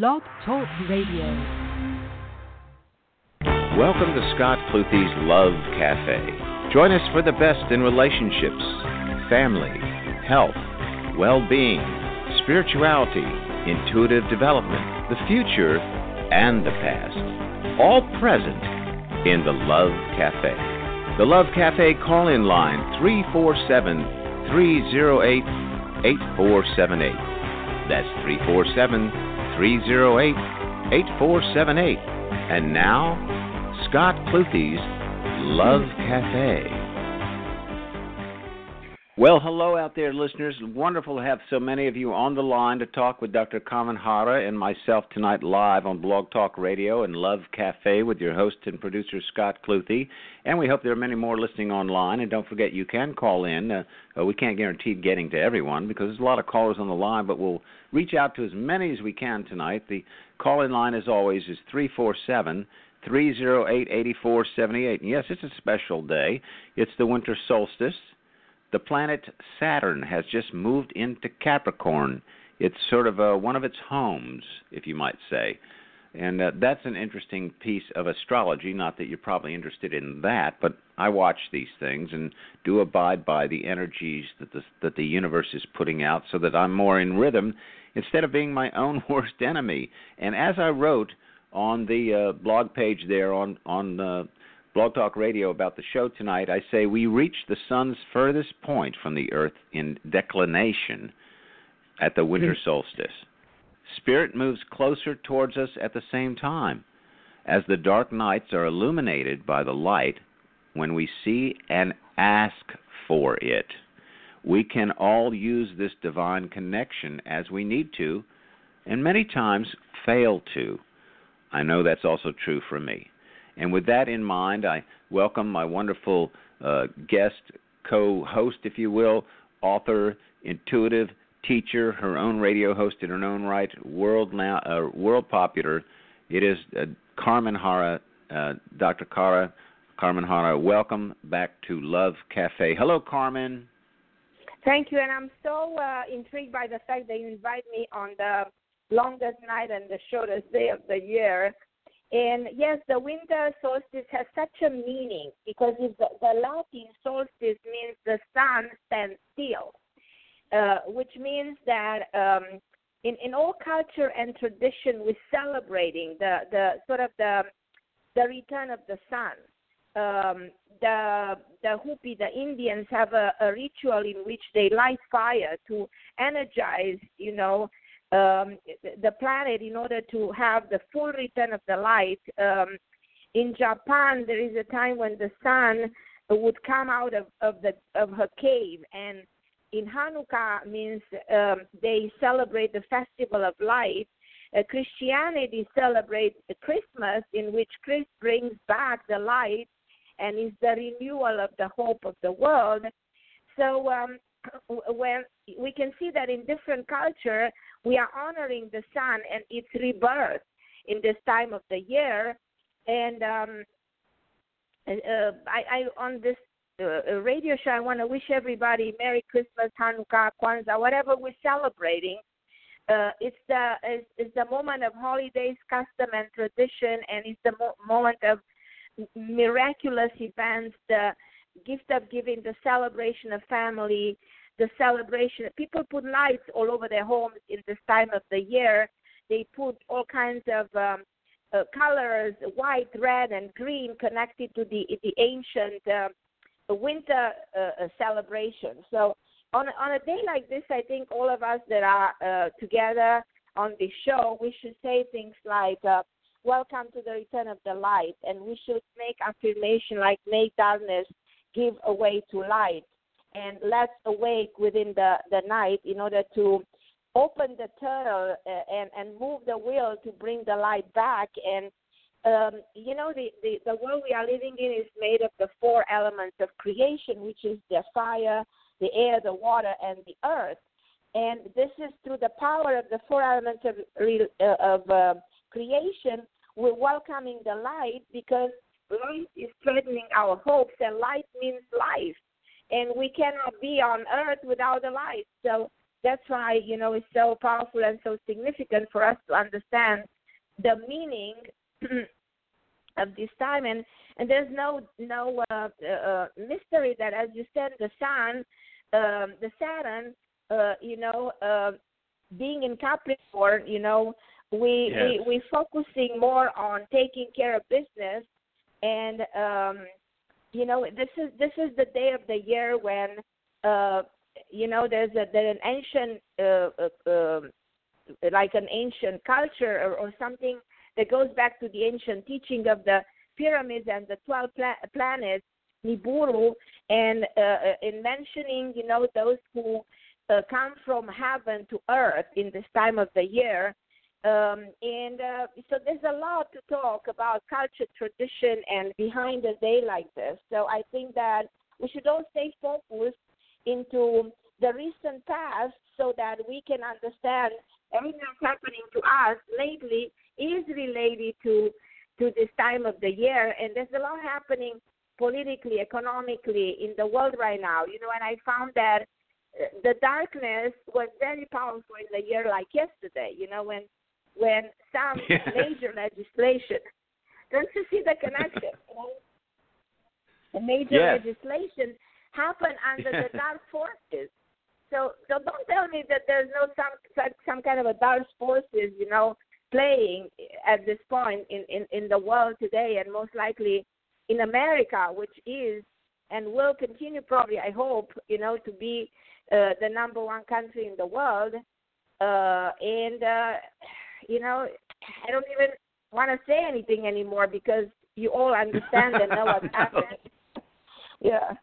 Blog Talk Radio. Welcome to Scott Cluthe's Love Cafe. Join us for the best in relationships, family, health, well being, spirituality, intuitive development, the future, and the past. All present in the Love Cafe. The Love Cafe call in line 347 308 8478. That's 347 308 8478. And now, Scott Cluthe's Love Cafe. Well, hello out there, listeners. Wonderful to have so many of you on the line to talk with Dr. Carmen Harra and myself tonight live on Blog Talk Radio and Love Cafe with your host and producer, Scott Cluthe. And we hope there are many more listening online. And don't forget, you can call in. Uh, uh, we can't guarantee getting to everyone because there's a lot of callers on the line, but we'll reach out to as many as we can tonight. The call in line, as always, is 347 308 8478. And yes, it's a special day. It's the winter solstice the planet Saturn has just moved into Capricorn. It's sort of a, one of its homes, if you might say. And uh, that's an interesting piece of astrology. Not that you're probably interested in that, but I watch these things and do abide by the energies that the, that the universe is putting out so that I'm more in rhythm instead of being my own worst enemy. And as I wrote on the uh, blog page there on, on uh, Blog Talk Radio about the show tonight, I say we reach the sun's furthest point from the earth in declination at the winter hmm. solstice. Spirit moves closer towards us at the same time. As the dark nights are illuminated by the light, when we see and ask for it, we can all use this divine connection as we need to, and many times fail to. I know that's also true for me. And with that in mind, I welcome my wonderful uh, guest, co host, if you will, author, intuitive, teacher, her own radio host in her own right, world, now, uh, world popular. It is uh, Carmen Harra, uh, Dr. Cara. Carmen Harra, welcome back to Love Cafe. Hello, Carmen. Thank you, and I'm so uh, intrigued by the fact that you invite me on the longest night and the shortest day of the year and yes, the winter solstice has such a meaning because the, the Latin solstice means the sun stands still, uh, which means that um, in, in all culture and tradition, we're celebrating the, the sort of the, the return of the sun. Um, the the Hopi, the Indians, have a, a ritual in which they light fire to energize, you know, um, the planet in order to have the full return of the light. Um, in Japan, there is a time when the sun would come out of, of the of her cave, and in Hanukkah means um, they celebrate the festival of light. Uh, Christianity celebrates Christmas, in which Christ brings back the light and is the renewal of the hope of the world. So um, when we can see that in different culture, we are honoring the sun and its rebirth in this time of the year. And um, uh, I, I on this uh, radio show, I want to wish everybody Merry Christmas, Hanukkah, Kwanzaa, whatever we're celebrating. Uh, it's the it's, it's the moment of holidays, custom and tradition, and it's the mo- moment of miraculous events, the gift of giving, the celebration of family, the celebration. People put lights all over their homes in this time of the year. They put all kinds of um, uh, colors, white, red, and green, connected to the the ancient uh, winter uh celebration. So on on a day like this, I think all of us that are uh, together on this show, we should say things like. Uh, Welcome to the return of the light, and we should make affirmation like make darkness give away to light and let's awake within the, the night in order to open the turtle uh, and, and move the wheel to bring the light back. And, um, you know, the, the, the world we are living in is made of the four elements of creation, which is the fire, the air, the water, and the earth. And this is through the power of the four elements of, uh, of uh, creation, we're welcoming the light because light is threatening our hopes, and light means life and we cannot be on earth without the light. So that's why you know it's so powerful and so significant for us to understand the meaning of this time and and there's no no uh, uh, mystery that as you said the sun um, the saturn uh, you know uh, being in capricorn you know we yes. we we focusing more on taking care of business and um you know this is this is the day of the year when uh you know there's a there's an ancient uh, uh, uh, like an ancient culture or, or something that goes back to the ancient teaching of the pyramids and the 12 pla- planets Nibiru and uh, uh, in mentioning you know those who uh, come from heaven to earth in this time of the year um, and uh, so there's a lot to talk about culture, tradition, and behind a day like this. So I think that we should all stay focused into the recent past so that we can understand everything that's happening to us lately is related to to this time of the year. And there's a lot happening politically, economically in the world right now. You know, and I found that uh, the darkness was very powerful in the year like yesterday. You know, when when some yes. major legislation. Don't you see the connection? the major yes. legislation happened under the dark forces. So, so don't tell me that there's no some some kind of a dark forces, you know, playing at this point in, in, in the world today, and most likely in America, which is and will continue probably, I hope, you know, to be uh, the number one country in the world. Uh, and uh, you know, I don't even want to say anything anymore because you all understand and know what's happening. yeah.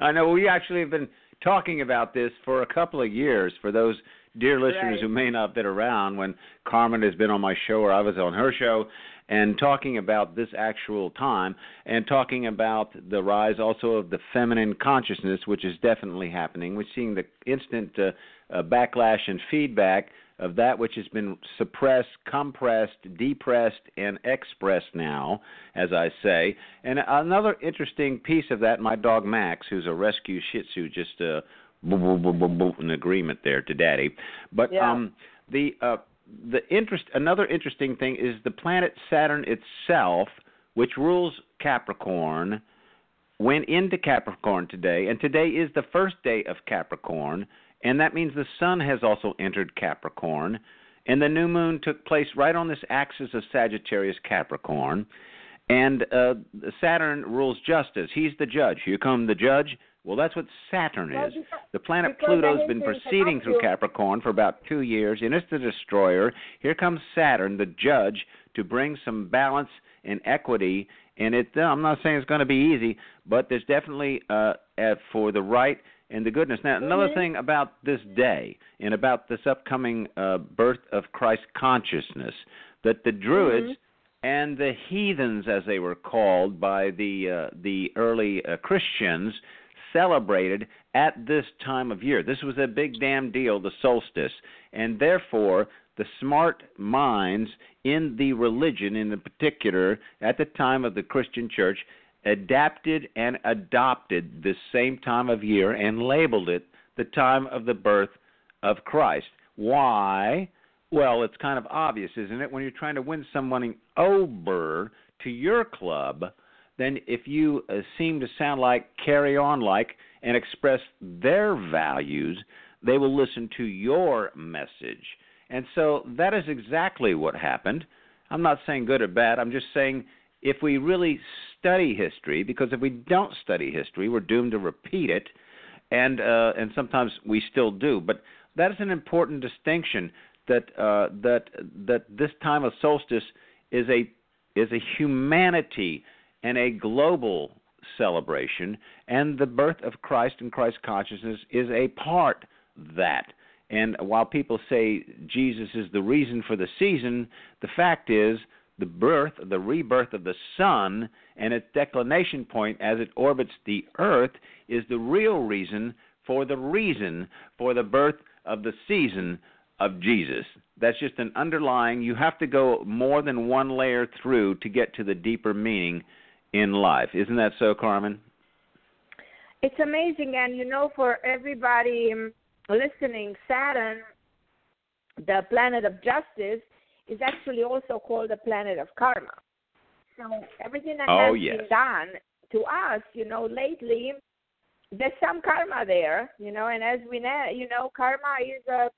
I know. We actually have been talking about this for a couple of years. For those dear listeners right. who may not have been around when Carmen has been on my show or I was on her show, and talking about this actual time and talking about the rise also of the feminine consciousness, which is definitely happening. We're seeing the instant uh, uh, backlash and feedback of that which has been suppressed, compressed, depressed, and expressed now, as I say. And another interesting piece of that, my dog Max, who's a rescue Shih Tzu, just uh, an agreement there to Daddy. But yeah. um, the uh, the interest, another interesting thing is the planet Saturn itself, which rules Capricorn, went into Capricorn today, and today is the first day of Capricorn and that means the sun has also entered Capricorn, and the new moon took place right on this axis of Sagittarius Capricorn. And uh, Saturn rules justice. He's the judge. Here come the judge. Well, that's what Saturn is. The planet Pluto's been proceeding through Capricorn for about two years, and it's the destroyer. Here comes Saturn, the judge, to bring some balance and equity. And it, I'm not saying it's going to be easy, but there's definitely uh, for the right and the goodness. Now, another mm-hmm. thing about this day and about this upcoming uh, birth of Christ consciousness, that the Druids mm-hmm. and the heathens, as they were called by the uh, the early uh, Christians, celebrated at this time of year. This was a big damn deal, the solstice, and therefore the smart minds in the religion, in the particular, at the time of the Christian Church, adapted and adopted this same time of year and labeled it the time of the birth of Christ. Why? Well, it's kind of obvious, isn't it? When you're trying to win someone over to your club, then if you uh, seem to sound like carry on like and express their values, they will listen to your message. And so that is exactly what happened. I'm not saying good or bad. I'm just saying if we really study history, because if we don't study history, we're doomed to repeat it, and uh, and sometimes we still do. But that is an important distinction that uh, that that this time of solstice is a is a humanity and a global celebration, and the birth of Christ and Christ consciousness is a part that. And while people say Jesus is the reason for the season, the fact is the birth, the rebirth of the sun, and its declination point as it orbits the earth is the real reason for the reason for the birth of the season of Jesus. That's just an underlying, you have to go more than one layer through to get to the deeper meaning in life. Isn't that so, Carmen? It's amazing, and you know, for everybody, listening, Saturn, the planet of justice, is actually also called the planet of karma. So everything that oh, has yes. been done to us, you know, lately, there's some karma there, you know, and as we know, you know, karma is a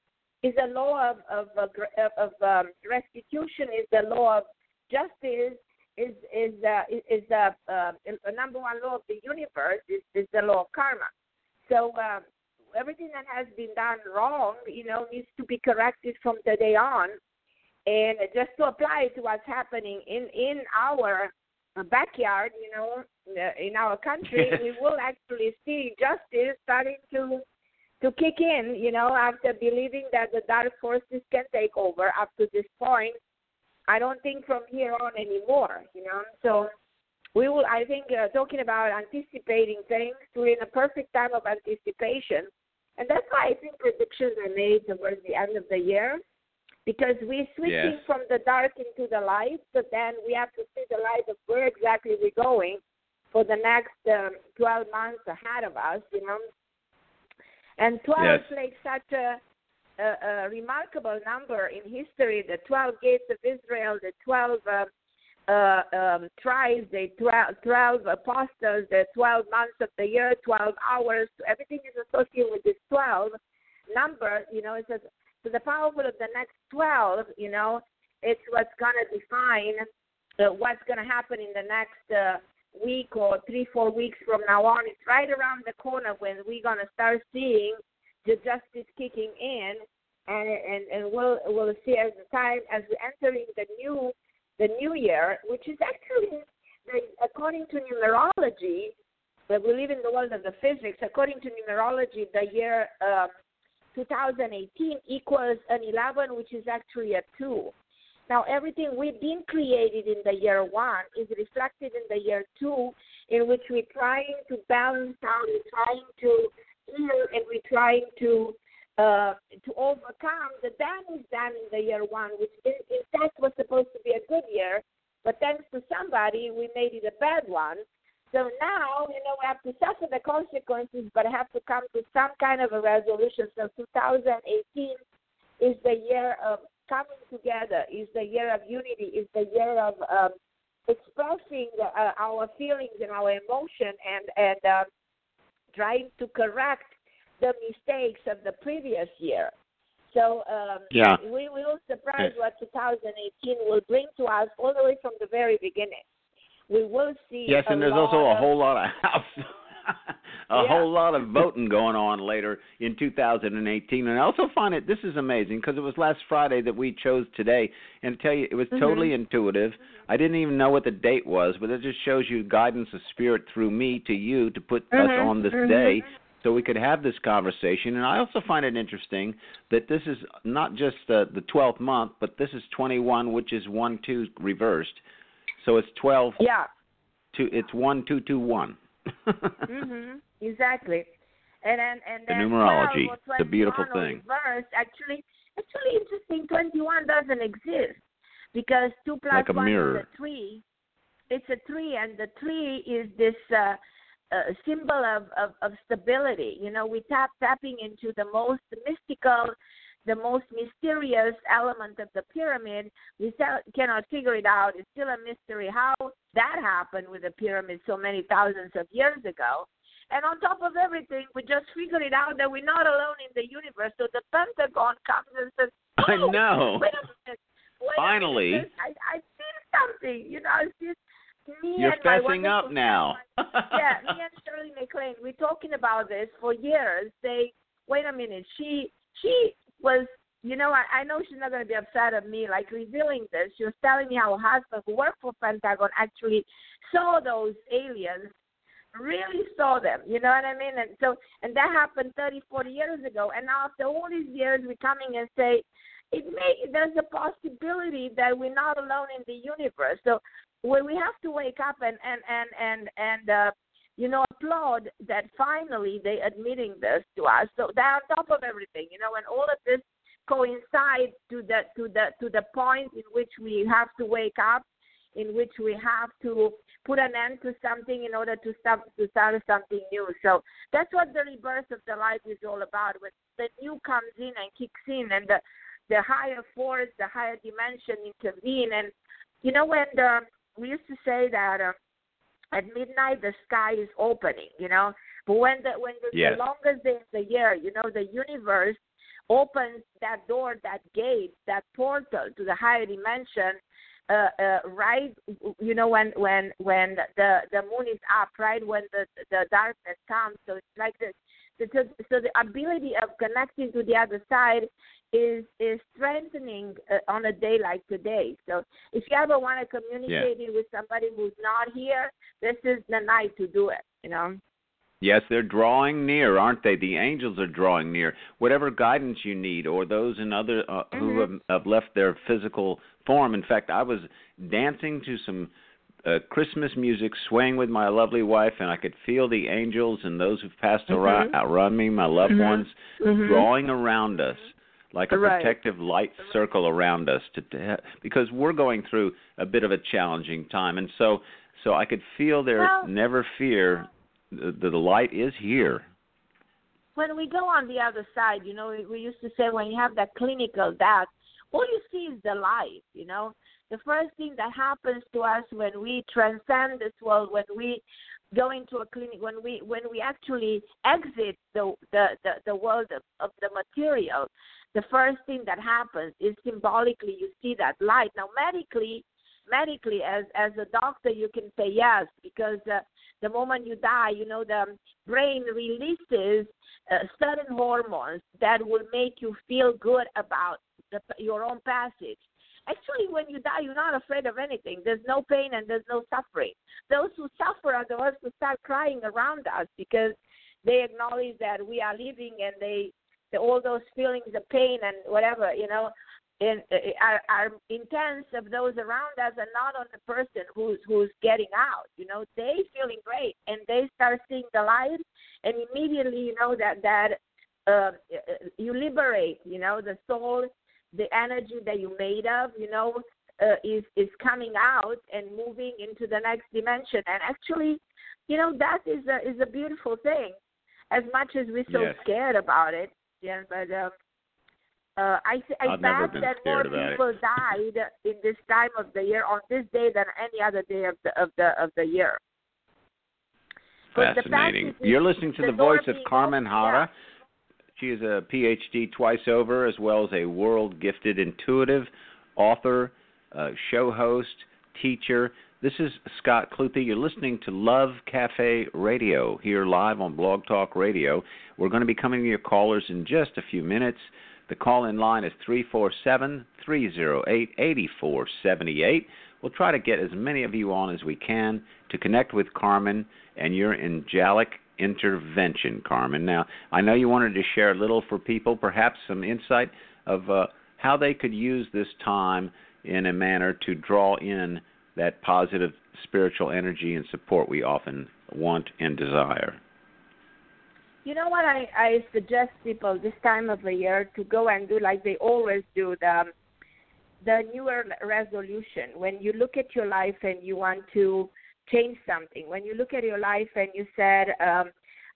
is a law of of of, of um, restitution, is the law of justice, is is uh, is the uh, number one law of the universe is, is the law of karma. So uh, everything that has been done wrong, you know, needs to be corrected from today on. And just to apply to what's happening in in our backyard, you know, in our country, we will actually see justice starting to to kick in, you know, after believing that the dark forces can take over up to this point. I don't think from here on anymore, you know. So we will, I think, uh, talking about anticipating things, we're in a perfect time of anticipation. And that's why I think predictions are made towards the end of the year because we're switching yes. from the dark into the light, but then we have to see the light of where exactly we're going for the next um, 12 months ahead of us, you know. And 12 yes. is like such a, a, a, remarkable number in history. The 12 gates of Israel, the 12 uh, uh, um, tribes, the 12, 12 apostles, the 12 months of the year, 12 hours. Everything is associated with this 12 number. You know, it says so the powerful of the next 12. You know, it's what's going to define uh, what's going to happen in the next uh, week or three, four weeks from now on. It's right around the corner when we're going to start seeing the justice kicking in, and and and we'll we'll see as the time as we're entering the new the new year, which is actually according to numerology. But we live in the world of the physics. According to numerology, the year um, 2018 equals an 11, which is actually a 2. Now, everything we've been created in the year one is reflected in the year two, in which we're trying to balance out, we're trying to heal, and we're trying to uh, to overcome the damage done in the year one, which in, in fact was supposed to be a good year, but thanks to somebody, we made it a bad one. So now, you know, we have to suffer the consequences, but have to come to some kind of a resolution. So 2018 is the year of coming together, is the year of unity, is the year of um, expressing uh, our feelings and our emotion and and uh, trying to correct the mistakes of the previous year. So um, yeah. we will surprise what 2018 will bring to us all the way from the very beginning. We will see. Yes, and there's also a whole lot of house a yeah. whole lot of voting going on later in 2018. And I also find it this is amazing because it was last Friday that we chose today, and to tell you, it was mm-hmm. totally intuitive. I didn't even know what the date was, but it just shows you guidance of spirit through me to you to put mm-hmm. us on this mm-hmm. day. So we could have this conversation, and I also find it interesting that this is not just the the 12th month, but this is 21, which is one two reversed. So it's 12. Yeah. To it's one two two one mhm. Exactly. And then and then the numerology, the beautiful thing. Reverse, actually, actually interesting. Twenty one doesn't exist because two plus like a one mirror. is a three. It's a three, and the three is this uh, uh, symbol of, of of stability. You know, we tap tapping into the most mystical the most mysterious element of the pyramid. We still cannot figure it out. It's still a mystery how that happened with the pyramid so many thousands of years ago. And on top of everything, we just figured it out that we're not alone in the universe. So the Pentagon comes and says, oh, I know. Wait a minute. Wait Finally. A minute. I, I see something. You know, it's just me You're and fessing up now. yeah, me and Shirley MacLaine, we're talking about this for years. They, wait a minute, she she was you know, I, I know she's not going to be upset at me, like revealing this. She was telling me how her husband, who worked for Pentagon, actually saw those aliens, really saw them. You know what I mean? And so, and that happened 30, 40 years ago. And now, after all these years, we're coming and say, it may there's a possibility that we're not alone in the universe. So, when we have to wake up and and and and and uh, you know, applaud that finally they admitting this to us. So that on top of everything, you know, and all of this coincides to the to the to the point in which we have to wake up, in which we have to put an end to something in order to start to start something new. So that's what the rebirth of the life is all about. When the new comes in and kicks in, and the the higher force, the higher dimension intervene. And you know when the we used to say that uh, at midnight the sky is opening, you know. But when the when the, yes. the longest day of the year, you know, the universe opens that door, that gate, that portal to the higher dimension, uh, uh, right you know when when when the the moon is up right when the the darkness comes so it's like this so, so the ability of connecting to the other side is is strengthening uh, on a day like today. So if you ever want to communicate yeah. with somebody who's not here, this is the night to do it. You know. Yes, they're drawing near, aren't they? The angels are drawing near. Whatever guidance you need, or those in other uh, mm-hmm. who have, have left their physical form. In fact, I was dancing to some uh, Christmas music, swaying with my lovely wife, and I could feel the angels and those who've passed mm-hmm. around, around me, my loved mm-hmm. ones, mm-hmm. drawing around us like a right. protective light circle around us to, to because we're going through a bit of a challenging time and so so I could feel their well, never fear the, the light is here when we go on the other side you know we used to say when you have that clinical death all you see is the light you know the first thing that happens to us when we transcend this world when we go into a clinic when we when we actually exit the the the, the world of, of the material the first thing that happens is symbolically you see that light. Now, medically, medically as as a doctor, you can say yes because uh, the moment you die, you know the brain releases uh, certain hormones that will make you feel good about the, your own passage. Actually, when you die, you're not afraid of anything. There's no pain and there's no suffering. Those who suffer are the ones who start crying around us because they acknowledge that we are living and they all those feelings of pain and whatever, you know, in, uh, are, are intense of those around us and not on the person who's who's getting out. You know, they feeling great and they start seeing the light, and immediately you know that that uh, you liberate. You know, the soul, the energy that you made of. You know, uh, is is coming out and moving into the next dimension. And actually, you know, that is a is a beautiful thing. As much as we're so yes. scared about it, yeah, but um, uh, I I I've that more people it. died in this time of the year on this day than any other day of the of the of the year. Fascinating. You're listening to the, the voice of Carmen Harra. Yeah. She is a PhD twice over, as well as a world gifted intuitive, author, uh, show host, teacher. This is Scott Cluthe. You're listening to Love Cafe Radio here live on Blog Talk Radio. We're going to be coming to your callers in just a few minutes. The call in line is 347 308 8478. We'll try to get as many of you on as we can to connect with Carmen and your angelic intervention, Carmen. Now, I know you wanted to share a little for people, perhaps some insight of uh, how they could use this time in a manner to draw in that positive spiritual energy and support we often want and desire. You know what I, I suggest people this time of the year to go and do like they always do the the newer resolution when you look at your life and you want to change something when you look at your life and you said um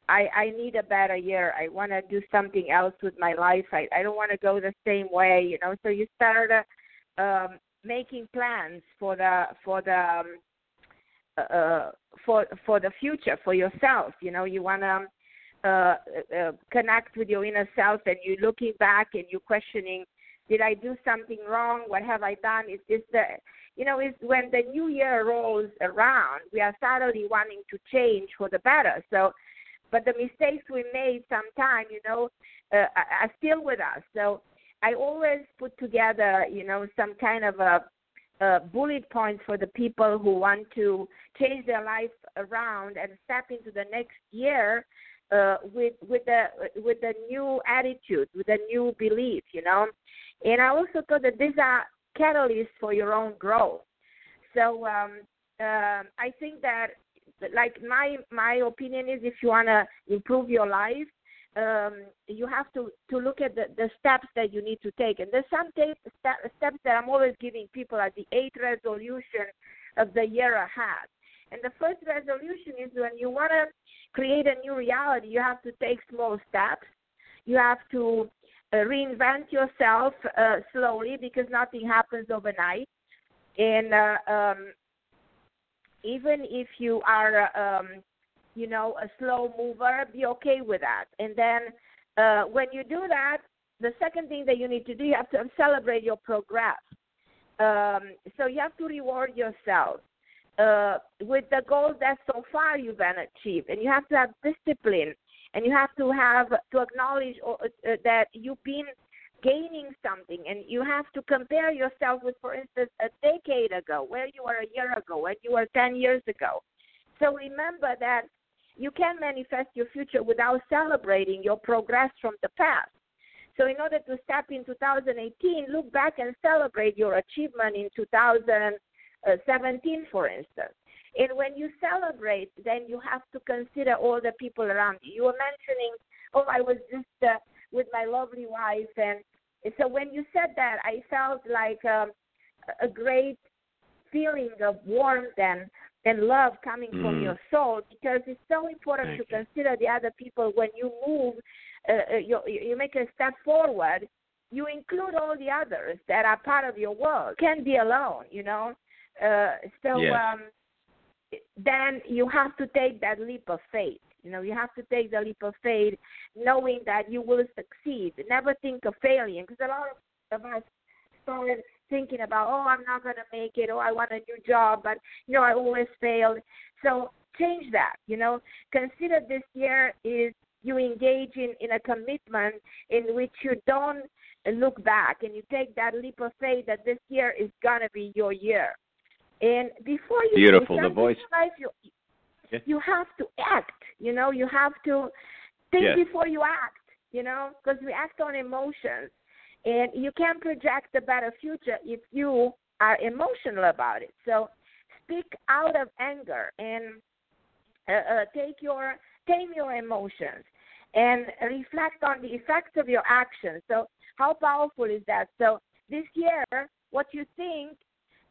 I, I need a better year. I want to do something else with my life. I, I don't want to go the same way, you know. So you start uh, um, making plans for the for the um, uh, for for the future for yourself. You know, you want to uh, uh, connect with your inner self, and you're looking back and you're questioning, did I do something wrong? What have I done? Is this the you know, is when the new year rolls around, we are suddenly wanting to change for the better. So, but the mistakes we made sometime, you know, uh, are still with us. So I always put together, you know, some kind of a, a bullet points for the people who want to change their life around and step into the next year uh, with with the with a new attitude, with a new belief, you know. And I also thought that these are catalysts for your own growth. So um, uh, I think that, like my my opinion is, if you wanna improve your life, um, you have to to look at the, the steps that you need to take. And there's some t- steps that I'm always giving people at the eighth resolution of the year ahead. And the first resolution is when you want to create a new reality, you have to take small steps. You have to uh, reinvent yourself uh, slowly because nothing happens overnight. And uh, um, even if you are, um, you know, a slow mover, be okay with that. And then uh, when you do that, the second thing that you need to do, you have to celebrate your progress. Um, so you have to reward yourself uh, with the goals that so far you've been achieved, and you have to have discipline, and you have to have to acknowledge uh, uh, that you've been gaining something, and you have to compare yourself with, for instance, a decade ago, where you were a year ago, where you were ten years ago. So remember that you can manifest your future without celebrating your progress from the past. So, in order to step in 2018, look back and celebrate your achievement in 2017, for instance. And when you celebrate, then you have to consider all the people around you. You were mentioning, oh, I was just uh, with my lovely wife. And so when you said that, I felt like um, a great feeling of warmth and and love coming mm. from your soul because it's so important Thank to you. consider the other people when you move uh, uh, you you make a step forward you include all the others that are part of your world you can't be alone you know uh, so yes. um then you have to take that leap of faith you know you have to take the leap of faith knowing that you will succeed never think of failing because a lot of us started thinking about, oh, I'm not going to make it, or I want a new job, but you know, I always fail. So change that. You know, consider this year is you engage in in a commitment in which you don't look back and you take that leap of faith that this year is going to be your year. And before you beautiful the voice. Life, you, yes. you have to act. You know, you have to think yes. before you act. You know, because we act on emotions and you can project a better future if you are emotional about it. So speak out of anger and uh, uh, take your tame your emotions and reflect on the effects of your actions. So how powerful is that? So this year, what you think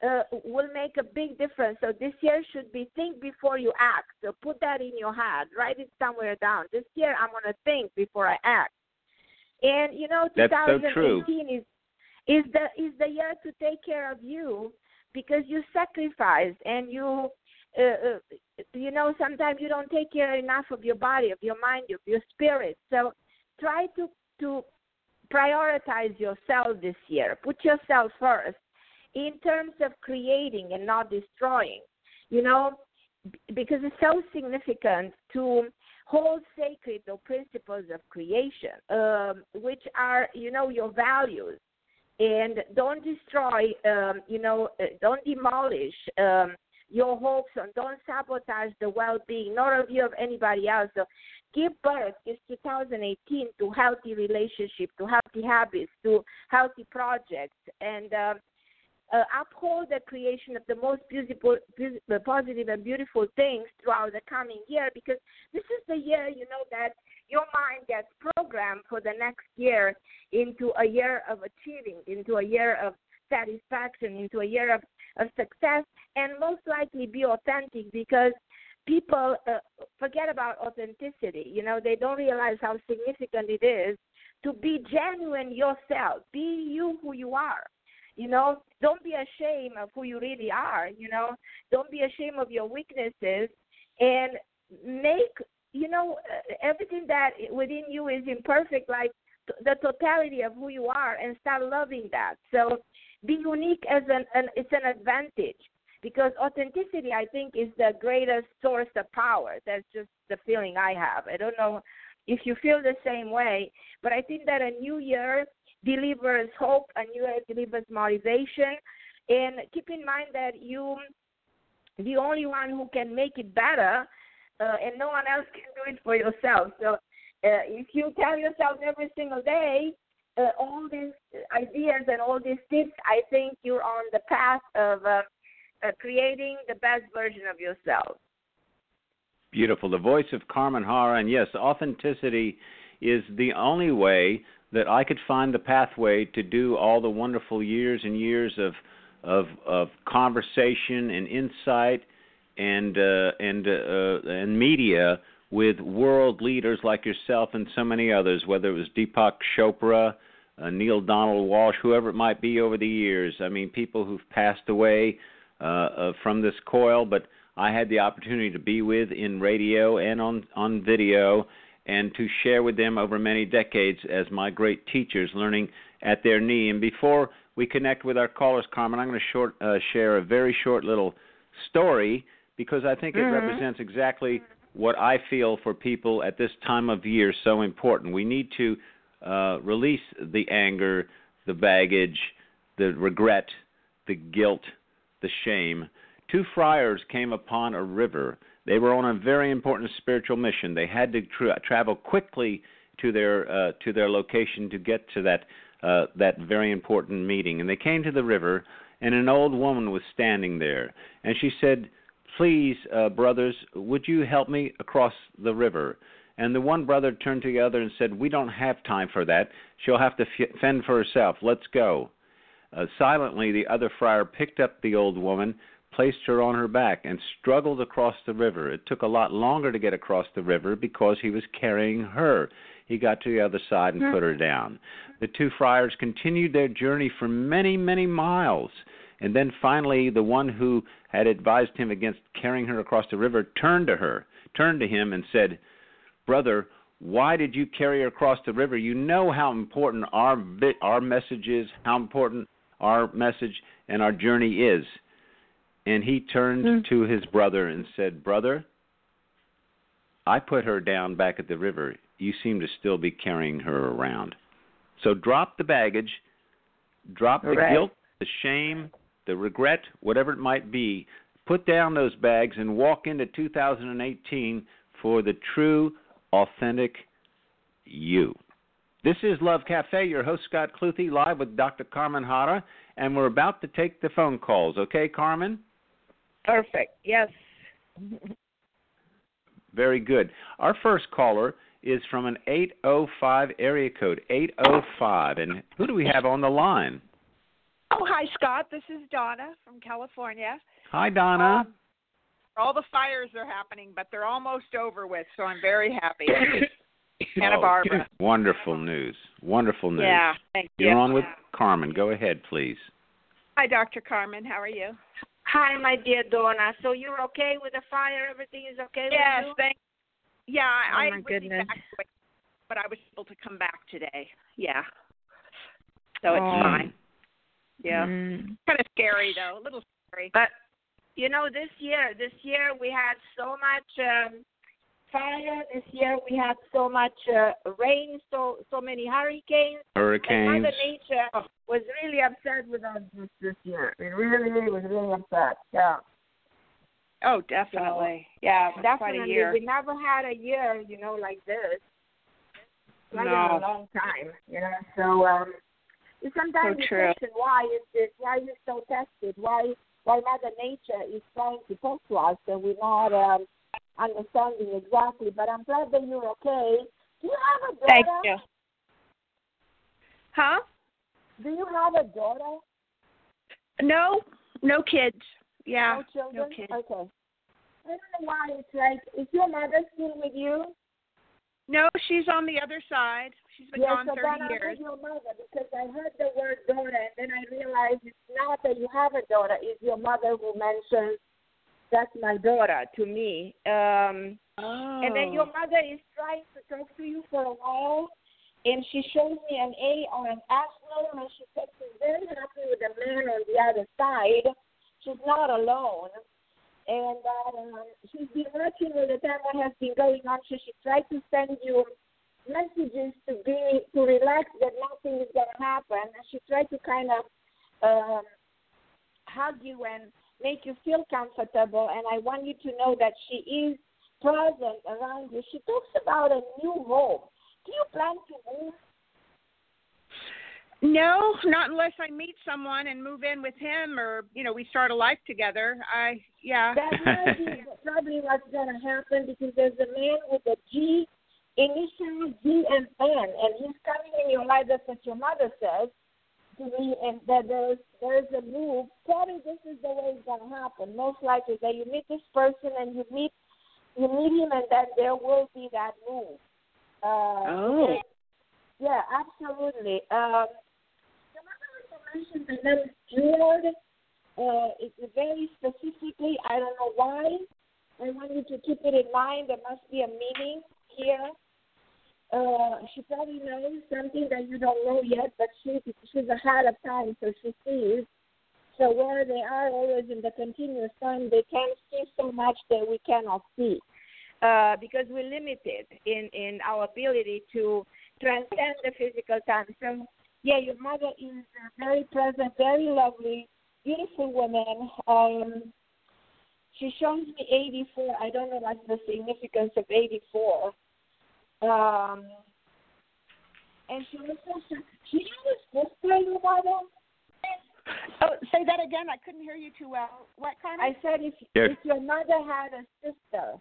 uh, will make a big difference. So this year should be think before you act. So put that in your head, write it somewhere down. This year I'm going to think before I act. And you know, 2018 so is is the is the year to take care of you because you sacrificed and you uh, uh, you know sometimes you don't take care enough of your body, of your mind, of your spirit. So try to to prioritize yourself this year. Put yourself first in terms of creating and not destroying. You know, because it's so significant to hold sacred the principles of creation, um, which are, you know, your values. And don't destroy, um, you know, uh, don't demolish um, your hopes and don't sabotage the well-being, nor of you of anybody else. So give birth, this 2018, to healthy relationship, to healthy habits, to healthy projects, and uh, uh, uphold the creation of the most beautiful, positive and beautiful things throughout the coming year because this is the year you know that your mind gets programmed for the next year into a year of achieving, into a year of satisfaction, into a year of, of success, and most likely be authentic because people uh, forget about authenticity. You know, they don't realize how significant it is to be genuine yourself, be you who you are you know, don't be ashamed of who you really are. You know, don't be ashamed of your weaknesses, and make you know everything that within you is imperfect, like the totality of who you are, and start loving that. So, be unique as an, an it's an advantage because authenticity, I think, is the greatest source of power. That's just the feeling I have. I don't know if you feel the same way, but I think that a new year delivers hope and you delivers motivation. And keep in mind that you, the only one who can make it better, uh, and no one else can do it for yourself. So uh, if you tell yourself every single day uh, all these ideas and all these tips, I think you're on the path of uh, uh, creating the best version of yourself. Beautiful. The voice of Carmen Harra, and yes, authenticity is the only way that I could find the pathway to do all the wonderful years and years of of of conversation and insight and uh, and uh, and media with world leaders like yourself and so many others, whether it was Deepak Chopra, uh, Neale Donald Walsch, whoever it might be over the years. I mean, people who've passed away uh, uh, from this coil, but I had the opportunity to be with in radio and on on video, and to share with them over many decades as my great teachers, learning at their knee. And before we connect with our callers, Carmen, I'm going to short uh, share a very short little story because I think it mm-hmm. represents exactly what I feel for people at this time of year so important. We need to uh, release the anger, the baggage, the regret, the guilt, the shame. Two friars came upon a river. They were on a very important spiritual mission. They had to tra- travel quickly to their uh, to their location to get to that uh, that very important meeting. And they came to the river, and an old woman was standing there, and she said, "Please, uh, brothers, would you help me across the river?" And the one brother turned to the other and said, "We don't have time for that. She'll have to f- fend for herself. Let's go." Uh, silently, the other friar picked up the old woman, placed her on her back, and struggled across the river. It took a lot longer to get across the river because he was carrying her. He got to the other side and hmm. put her down. The two friars continued their journey for many, many miles. And then finally, the one who had advised him against carrying her across the river turned to her, turned to him, and said, brother, why did you carry her across the river? You know how important our our message is, how important our message and our journey is. And he turned mm. to his brother and said, Brother, I put her down back at the river. You seem to still be carrying her around. So drop the baggage, drop the right. guilt, the shame, the regret, whatever it might be. Put down those bags and walk into 2018 for the true authentic you. This is Love Cafe, your host Scott Cluthe, live with Dr. Carmen Harra, and we're about to take the phone calls. Okay, Carmen? Perfect. Yes. Very good. Our first caller is from an 805 area code, 805. And who do we have on the line? Oh, hi, Scott. This is Donna from California. Hi, Donna. Um, all the fires are happening, but they're almost over with, so I'm very happy. Santa oh, Barbara. Wonderful news. Wonderful news. Yeah, thank you. You're on with Carmen. Go ahead, please. Hi, Dr. Carmen. How are you? Hi, my dear Donna. So you're okay with the fire? Everything is okay yes, with you? Thank, yeah, oh, I my goodness. Back, but I was able to come back today. Yeah. So it's oh. fine. Yeah. Mm. Kind of scary though, a little scary. But you know, this year, this year we had so much um, fire. This year we had so much uh, rain, so so many hurricanes. Hurricanes. And Mother Nature was really upset with us this, this year. It really, really was really upset. Yeah. Oh, definitely. So, yeah, definitely. Quite a year. We never had a year, you know, like this. Like no. in a long time, you know. So um, it's sometimes so you question why is this? Why is it so tested? Why why Mother Nature is trying to talk to us and we're not um, understanding exactly. But I'm glad that you're okay. Do you have a daughter? Thank you. Huh? Do you have a daughter? No, no kids. Yeah, no children. No kids. Okay. I don't know why it's like. Is your mother still with you? No, she's on the other side. She's been yes, gone so 30 then years. I your mother because I heard the word daughter and then I realized it's not that you have a daughter, it's your mother who mentions that's my daughter to me. Um oh. and then your mother is trying to talk to you for a while and she shows me an A or an name and she says she's very happy with the man on the other side. She's not alone and that um, she's been watching all the time what has been going on. So she tried to send you messages to be to relax that nothing is going to happen. And she tried to kind of um, hug you and make you feel comfortable. And I want you to know that she is present around you. She talks about a new home. Do you plan to move? No, not unless I meet someone and move in with him, or you know, we start a life together. I yeah. That might probably what's gonna happen because there's a man with a G, initial G and N, and he's coming in your life. That's what your mother says to me, and that there's there's a move. Probably this is the way it's gonna happen. Most likely that you meet this person and you meet you meet him, and then there will be that move. Uh, Oh. Yeah, absolutely. Um, mentioned the name Stuart. Uh, it's very specifically, I don't know why. I want you to keep it in mind. There must be a meaning here. Uh, she probably knows something that you don't know yet, but she she's ahead of time, so she sees. So where they are always in the continuous time, they can see so much that we cannot see, uh, because we're limited in in our ability to transcend the physical time. So yeah, your mother is a very present, very lovely, beautiful woman. Um, she shows me 84. I don't know what's the significance of 84. Um, and she also she has a sister, your mother. Oh, say that again. I couldn't hear you too well. What kind I said if Yes. if your mother had a sister,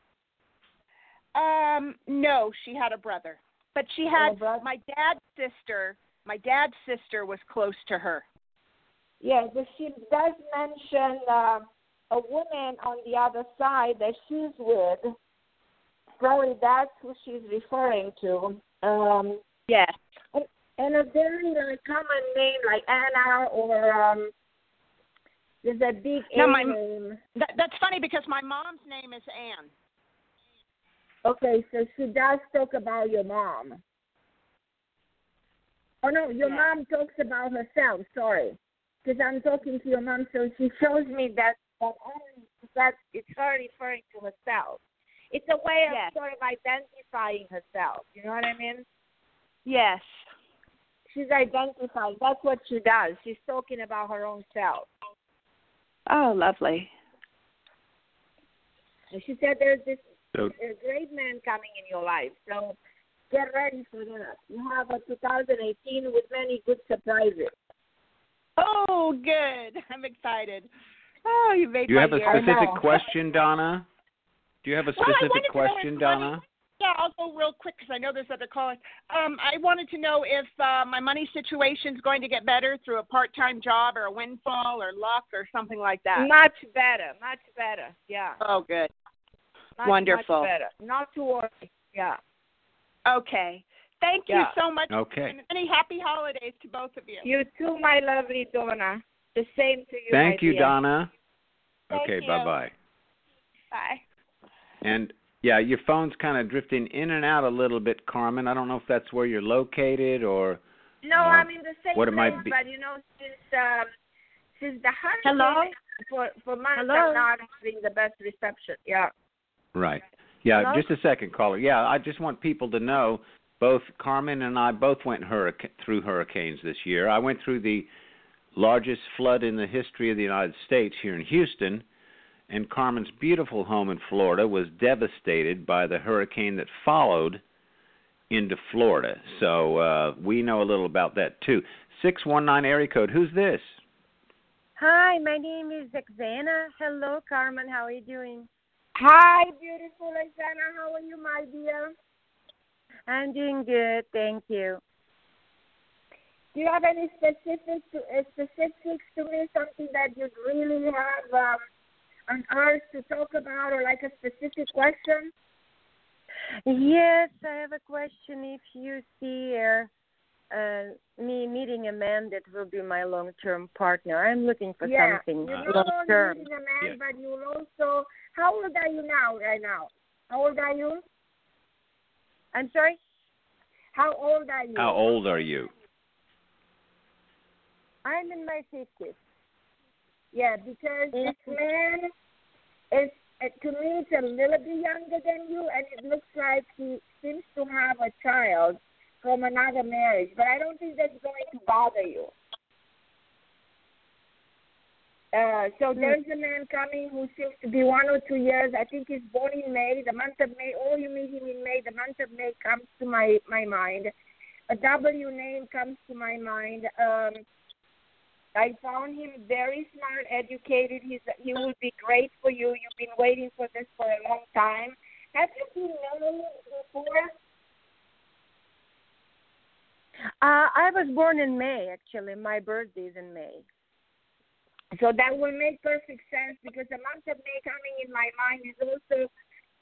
Um, no, she had a brother, but she had brother. my dad's sister. My dad's sister was close to her. yeah, but she does mention uh, a woman on the other side that she's with. Probably that's who she's referring to. Um, Yes. and a very like common name like Anna or um there's a big No, my- name. That, that's funny because my mom's name is Anne. Okay, so she does talk about your mom. Oh no, your Yeah. mom talks about herself. Sorry, because I'm talking to your mom, so she shows me that that only that it's her referring to herself. It's a way of Yes. sort of identifying herself. You know what I mean? Yes. She's identifying. That's what she does. She's talking about her own self. Oh, lovely. And she said there's this So a great man coming in your life. So get ready for that. You have a 2018 with many good surprises. Oh, good. I'm excited. Oh, you made do you my have a year. specific question, Donna? Do you have a specific wanted to know question, if- Donna? Yeah, I'll go real quick because I know there's other callers. Um, I wanted to know if uh, my money situation's going to get better through a part-time job or a windfall or luck or something like that. Much better, much better. Yeah. Oh, good. Much, Wonderful. Much better. Not to worry. Yeah. Okay. Thank you so much. Okay. And many happy holidays to both of you. You too, my lovely Donna. The same to you. Thank my you, dear. Donna. Thank okay, bye bye. Bye. And yeah, your phone's kind of drifting in and out a little bit, Carmen. I don't know if that's where you're located or. No, Uh, I'm in the same what it place, might be- but you know, since um, since the holiday Hello? for for months, Hello? I'm not having the best reception. Yeah. Right. Yeah, Hello? just a second, caller. Yeah, I just want people to know both Carmen and I both went hurric- through hurricanes this year. I went through the largest flood in the history of the United States here in Houston, and Carmen's beautiful home in Florida was devastated by the hurricane that followed into Florida. So uh we know a little about that too. 619 area code. Who's this? Hi, my name is Xana. Hello, Carmen. How are you doing? Hi, beautiful Alexandra. How are you, my dear? I'm doing good, thank you. Do you have any specific to, uh, specifics to me? Something that you'd really have um, on earth to talk about, or like a specific question? Yes, I have a question. If you see uh, uh, me meeting a man that will be my long-term partner, I'm looking for yeah. something You know you're long-term. meeting a man, Yeah. but you will also. How old are you now? Right now? How old are you? I'm sorry. How old are you? How old are you? I'm in my fifties. Yeah, because this man is uh, to me it's a little bit younger than you, and it looks like he seems to have a child from another marriage. But I don't think that's going to bother you. Uh, so there's a man coming who seems to be one or two years. I think he's born in May, the month of May. Oh, you meet him in May. The month of May comes to my my mind. A W name comes to my mind. Um, I found him very smart, educated. He's he will be great for you. You've been waiting for this for a long time. Have you been married before? Uh, I was born in May, actually. My birthday is in May. So that will make perfect sense because the month of May coming in my mind is also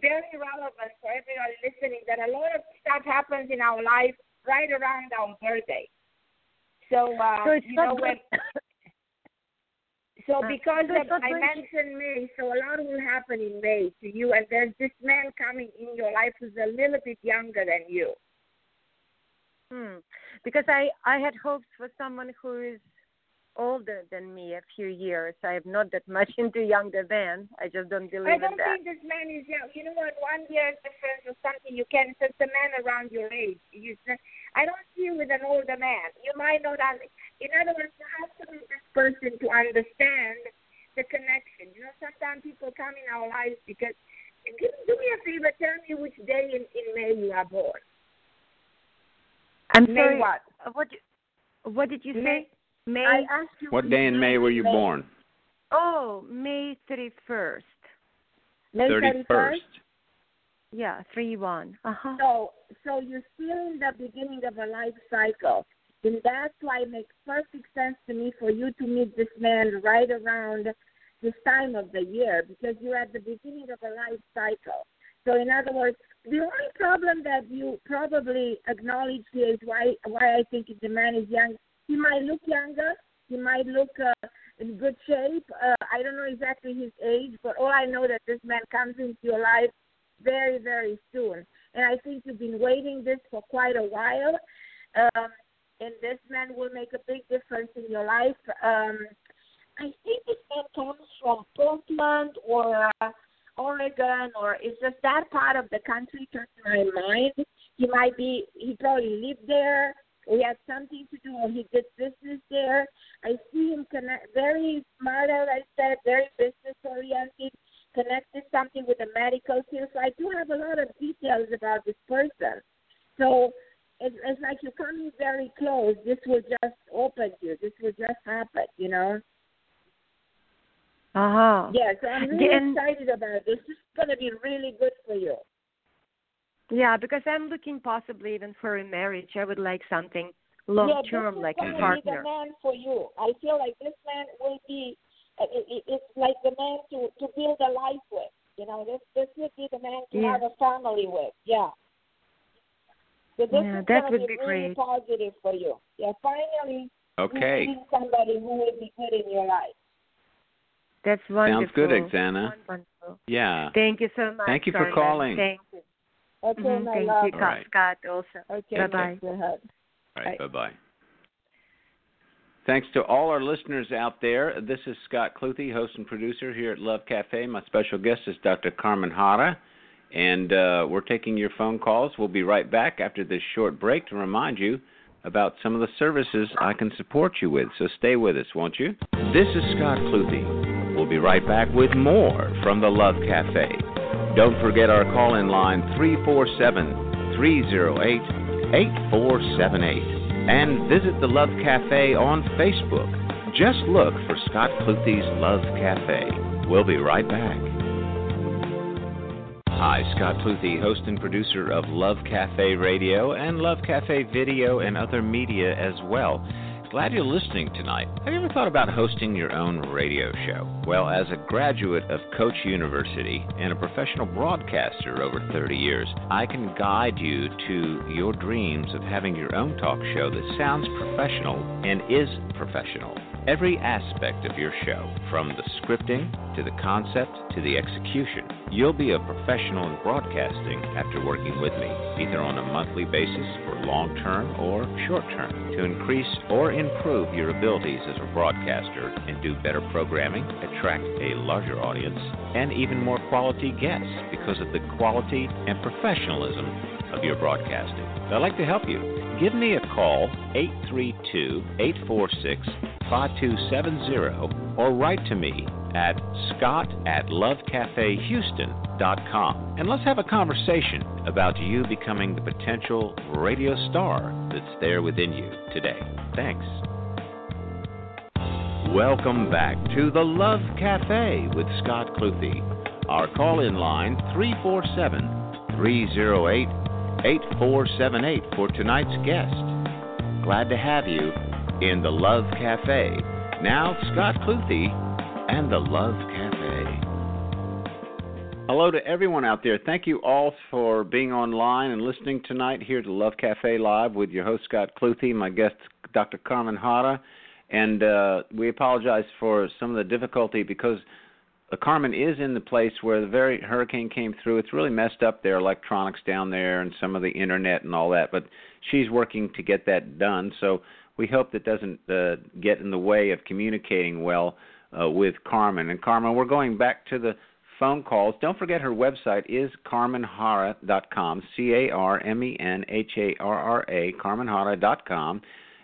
very relevant for everyone listening that a lot of stuff happens in our life right around our birthday. So, uh, So it's you know, when, so Uh, because so of, not I mentioned May, so a lot will happen in May to you, and there's this man coming in your life who's a little bit younger than you. Hmm. Because I I had hopes for someone who is older than me a few years. I am not that much into younger men. I just don't believe I don't think this man is young. You know what? One year difference or something you can. It's a man around your age. You, I don't see you with an older man. You might not. un- In other words, you have to meet this person to understand the connection. You know, sometimes people come in our lives because. Give, do me a favor. Tell me which day in, in May you are born. I'm May sorry. what? uh, What what did you May- say? May. I asked you. What day in May were you born? oh, May thirty first. May 31st. Yeah, three one. Uh huh. So, so you're still in the beginning of a life cycle, and that's why it makes perfect sense to me for you to meet this man right around this time of the year because you're at the beginning of a life cycle. So, in other words, the only problem that you probably acknowledge here is why why I think the man is young. He might look younger. He might look uh, in good shape. Uh, I don't know exactly his age, but all I know that this man comes into your life very, very soon. And I think you've been waiting this for quite a while. Um, and this man will make a big difference in your life. Um, I think this man comes from Portland or uh, Oregon, or it's just that part of the country comes to my mind. He might be, he probably lived there. He had something to do, or he did business there. I see him connect, very smart, as I said, very business oriented connected something with the medical field. So I do have a lot of details about this person. So it's, it's like you're coming very close. This will just open you. This will just happen, you know? Uh huh. Yeah, so I'm really excited about this. This is going to be really good for you. Yeah, because I'm looking possibly even for a marriage. I would like something long yeah, term, like a gonna be partner. the man for you. I feel like this man will be. It, it, it's like the man to to build a life with. You know, this this would be the man to Yeah. have a family with. Yeah. So this Yeah, is that would be be really great. positive for you. Yeah, finally Okay. you see somebody who will be good in your life. That's wonderful. Sounds good, Exana. Wonderful. Yeah. Thank you so much. Thank you for Carmen. calling. Thank you. Okay, Mhm, my Thank love. you, All right. Scott, also. Okay, Bye-bye. go. All right. Bye. Bye bye. Thanks to all our listeners out there. This is Scott Cluthe, host and producer here at Love Cafe. My special guest is Dr. Carmen Harra, and uh, we're taking your phone calls. We'll be right back after this short break to remind you about some of the services I can support you with. So stay with us, won't you? This is Scott Cluthe. We'll be right back with more from the Love Cafe. Don't forget our call in line 347 308 8478 and visit the Love Cafe on Facebook. Just look for Scott Cluthe's Love Cafe. We'll be right back. Hi, Scott Cluthe, host and producer of Love Cafe Radio and Love Cafe Video and other media as well. Glad you're listening tonight. Have you ever thought about hosting your own radio show? Well, as a graduate of Coach University and a professional broadcaster over 30 years, I can guide you to your dreams of having your own talk show that sounds professional and is professional. Every aspect of your show, from the scripting to the concept to the execution, you'll be a professional in broadcasting after working with me, either on a monthly basis for long term or short term, to increase or improve your abilities as a broadcaster and do better programming, attract a larger audience, and even more quality guests because of the quality and professionalism of your broadcasting. I'd like to help you. Give me a call, 832 846 5270, or write to me at scott at lovecafehouston.com. And let's have a conversation about you becoming the potential radio star that's there within you today. Thanks. Welcome back to the Love Cafe with Scott Cluthe. Our call in line 347 308 8478 for tonight's guest. Glad to have you in the Love Cafe. Now, Scott Cluthe and the Love Cafe. Hello to everyone out there. Thank you all for being online and listening tonight here to Love Cafe Live with your host Scott Cluthe, my guest Dr. Carmen Harra, and uh, we apologize for some of the difficulty because uh, Carmen is in the place where the very hurricane came through. It's really messed up their electronics down there and some of the internet and all that, but she's working to get that done. So we hope that doesn't uh, get in the way of communicating well uh, with Carmen. And Carmen, we're going back to the phone calls. Don't forget her website is carmenharra.com, C A R M E N H A R R A, carmenharra.com.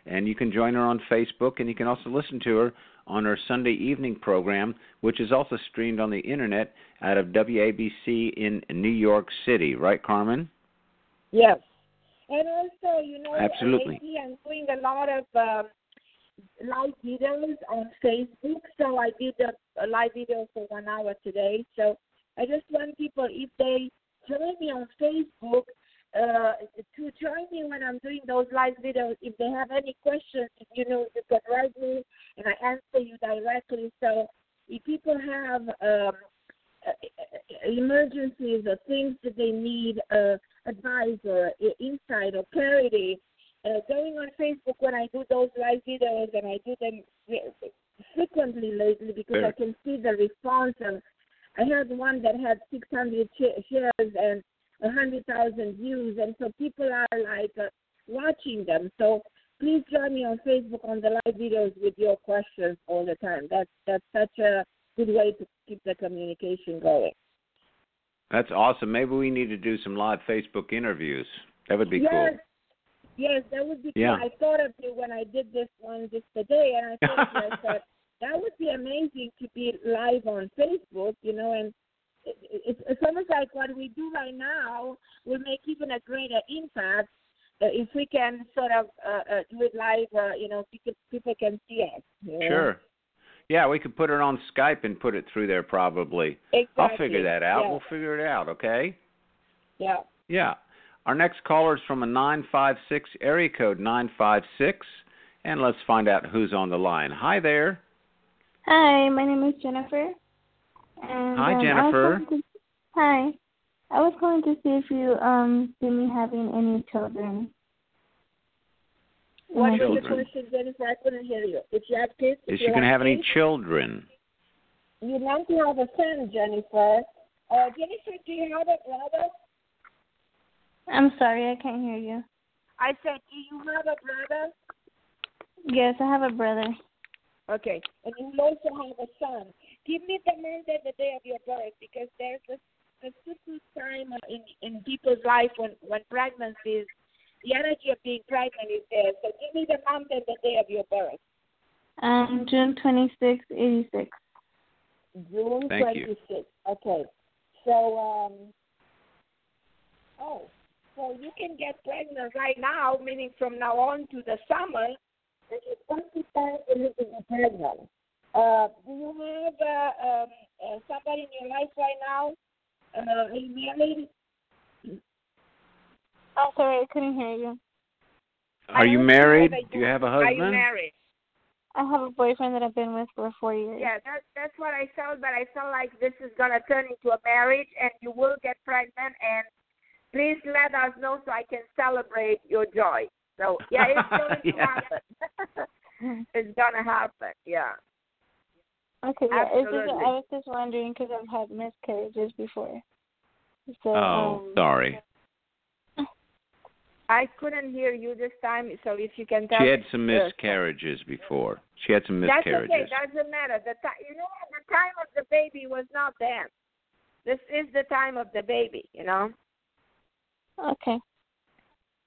And you can join her on Facebook, and you can also listen to her on our Sunday evening program, which is also streamed on the internet out of WABC in New York City. Right, Carmen? Yes. And also, you know, Absolutely. lately I'm doing a lot of um, live videos on Facebook. So I did a, a live video for one hour today. So I just want people, if they join me on Facebook, uh, to join me when I'm doing those live videos. If they have any questions, you know, you can write me and I answer you directly. So if people have um, emergencies or things that they need uh, advice or insight or clarity, uh, going on Facebook when I do those live videos and I do them frequently lately because Sure. I can see the response. And I had one that had 600 shares and 100,000 views, and so people are like uh, watching them. So please join me on Facebook on the live videos with your questions all the time. That's that's such a good way to keep the communication going. That's awesome. Maybe we need to do some live Facebook interviews. That would be yes, cool. yes, that would be Yeah. cool. I thought of you when I did this one just today, and I thought, to myself, that would be amazing to be live on Facebook, you know, and it, it, it's almost like what we do right now will make even a greater impact uh, if we can sort of uh, uh, do it live, uh, you know, people, people can see us. you know? Sure. Yeah, we could put it on Skype and put it through there probably. Exactly. I'll figure that out. Yeah. We'll figure it out, okay? yeah. Yeah. Our next caller is from a 956 area code 956 and let's find out who's on the line. Hi there. Hi, my name is Jennifer. And, Hi, um, I was Jennifer. calling to, hi. I was calling to see if you um see me having any children. in What my was the Children. question, Jennifer? I couldn't hear you. If you have kids, if Is you she going to have any children? You want to have a son, Jennifer. Uh, Jennifer, do you have a brother? I'm sorry, I can't hear you. I said, do you have a brother? Yes, I have a brother. Okay. And you also have a son. Give me the month and the day of your birth because there's a a specific time in, in people's life when, when pregnancy is, the energy of being pregnant is there. So give me the month and the day of your birth. Um, June twenty sixth, eighty six. June Thank you. Okay. So, um, oh, so you can get pregnant right now, meaning from now on to the summer, and it's going to start for you to be pregnant. Uh, do you have uh, um, uh, somebody in your life right now? Uh, are you married? Oh, sorry, I couldn't hear you. Are you married? Do you have a husband? Are you married? I have a boyfriend that I've been with for four years. Yeah, that's that's what I felt, but I felt like this is gonna turn into a marriage, and you will get pregnant. And please let us know so I can celebrate your joy. So yeah, it's going to Yeah. happen. it's gonna happen. Yeah. Okay, yeah. It's just, Absolutely. I was just wondering because I've had miscarriages before. So, Oh, um, sorry. I couldn't hear you this time, so if you can tell. She had some miscarriages before. She had some miscarriages. That's okay. miscarriages. Doesn't matter. The time, you know, the time of the baby was not then. This is the time of the baby. You know. Okay.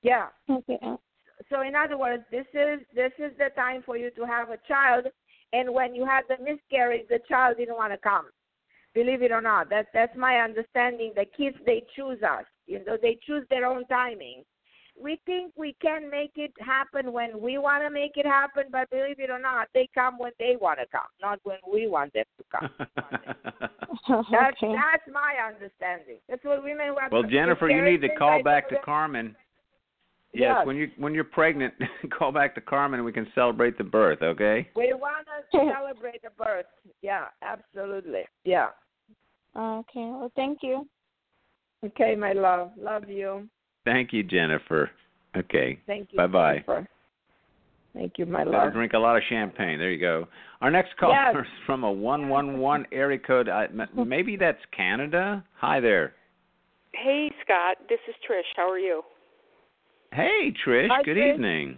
Yeah. Okay. uh, so in other words this is this is the time for you to have a child and when you had the miscarriage the child didn't want to come. Believe it or not that that's my understanding. The kids they choose us you know they choose their own timing. We think we can make it happen when we want to make it happen but believe it or not they come when they want to come not when we want them to come. That's okay. that's my understanding. That's what women who have well, Jennifer, you need to call back to Carmen. Yes, Yes. when you when you're pregnant, call back to Carmen and we can celebrate the birth, okay? We want to celebrate the birth. Yeah, absolutely. Yeah. Okay. Well, thank you. Okay, my love. Love you. Thank you, Jennifer. Okay. Thank you. Bye bye. Thank you, my Better love. drink a lot of champagne. There you go. Our next caller Yes. is from a one one one area code. I, m- maybe that's Canada. Hi there. Hey, Scott. This is Trish. How are you? Hey, Trish. Hi, Good Trish. evening.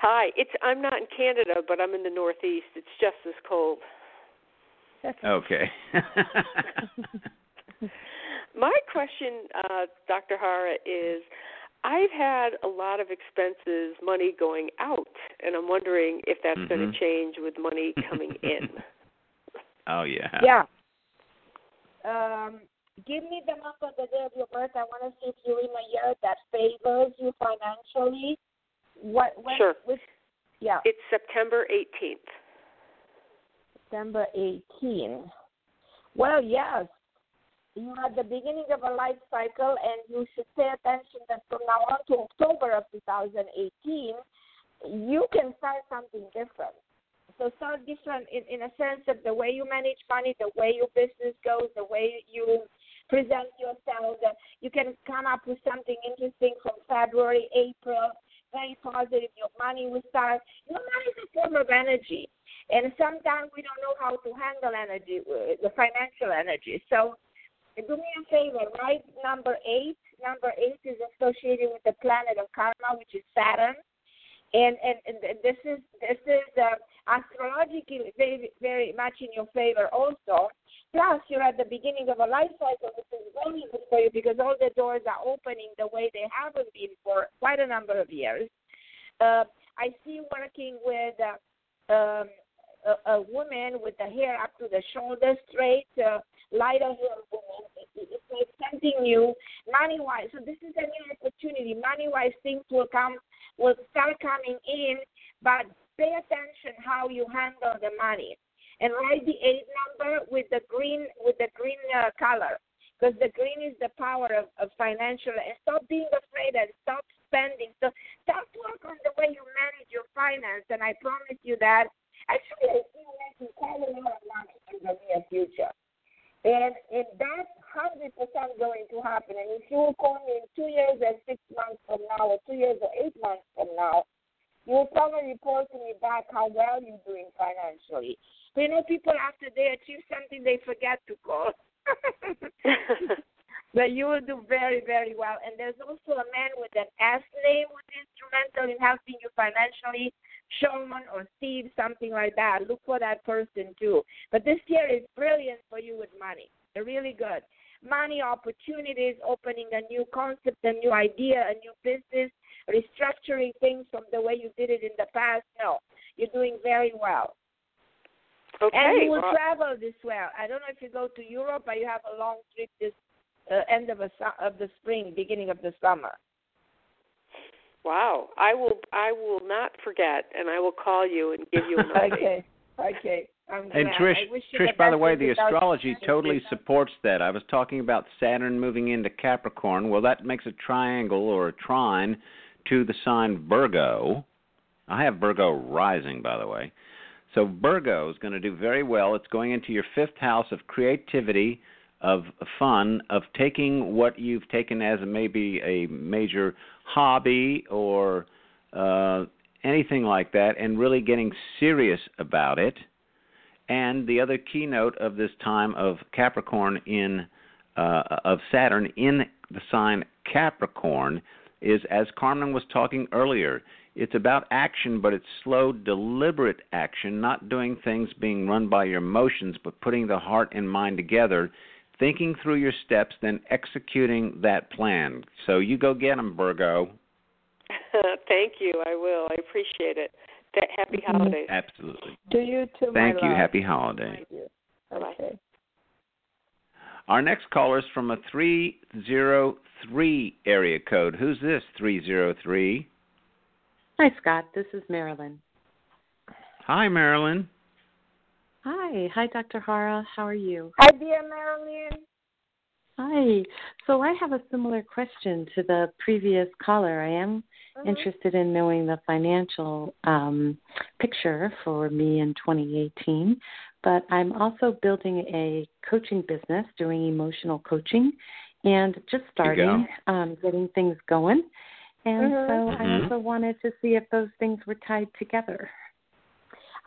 Hi. It's I'm not in Canada, but I'm in the Northeast. It's just as cold. Okay. My question, uh, Dr. Harra, is I've had a lot of expenses, money going out, and I'm wondering if that's going Mhm. to change with money coming in. oh yeah. Yeah. Um, give me the month of the day of your birth. I want to see if you're in a year that favors you financially. What? When, Sure. Which, yeah. It's September 18th. September 18. Well, yes. You are at the beginning of a life cycle, and you should pay attention that from now on to October of 2018, you can start something different. So start different in, in a sense of the way you manage money, the way your business goes, the way you present yourself. That you can come up with something interesting from February, April, very positive. Your money will start. Your money is a form of energy. And sometimes we don't know how to handle energy, uh, the financial energy. So do me a favor, write number eight. Number eight is associated with the planet of karma, which is Saturn. And and, and this is this is uh, astrologically very very much in your favor also. Plus, you're at the beginning of a life cycle, which is very good for you because all the doors are opening the way they haven't been for quite a number of years. Uh, I see working with uh, um, a, a woman with the hair up to the shoulder straight, uh, lighter hair woman. It, it, it's something new, money wise. So this is a new opportunity. Money wise, things will come, will start coming in, but pay attention how you handle the money, and write the eight number with the green with the green uh, color. Because the green is the power of, of financial, and stop being afraid and stop spending. So start work on the way you manage your finance, and I promise you that Actually, I see making quite a lot of money in the near future. And and that's hundred percent going to happen. And if you will call me in two years and six months from now, or two years or eight months from now, you will probably report to me back how well you're doing financially. But you know, people after they achieve something, they forget to call. but you will do very, very well. And there's also a man with an S name who's instrumental in helping you financially. Sean or Steve, something like that. Look for that person too. But this year is brilliant for you with money. They're really good. Money opportunities, opening a new concept, a new idea, a new business, restructuring things from the way you did it in the past. No, you're doing very well. Okay. And you will well, travel this well. I don't know if you go to Europe, but you have a long trip this uh, end of a of the spring, beginning of the summer. wow. I will. I will not forget, and I will call you and give you an update. Okay, okay. And. Trish, Trish, by the way, the astrology totally supports that. I was talking about Saturn moving into Capricorn. Well, that makes a triangle or a trine to the sign Virgo. I have Virgo rising, by the way. So Virgo is going to do very well. It's going into your fifth house of creativity, of fun, of taking what you've taken as maybe a major hobby or uh, anything like that, and really getting serious about it. And the other keynote of this time of Capricorn in uh, of Saturn in the sign Capricorn is, as Carmen was talking earlier, it's about action, but it's slow, deliberate action, not doing things being run by your emotions, but putting the heart and mind together, thinking through your steps, then executing that plan. So you go get 'em, Virgo. Thank you. I will. I appreciate it. Th- Happy Mhm. holidays. Absolutely. Do you too, my Thank you. love. Happy holiday. Thank you. Bye-bye. Okay. Our next caller is from a 303 area code. Who's this 303? Hi, Scott. This is Marilyn. Hi, Marilyn. Hi. Hi, Dr. Harra. How are you? Hi, dear Marilyn. Hi. So I have a similar question to the previous caller. I am mm-hmm. Interested in knowing the financial um, picture for me in 2018. But I'm also building a coaching business, doing emotional coaching, and just starting, um, getting things going. And mm-hmm. so mm-hmm. I also wanted to see if those things were tied together.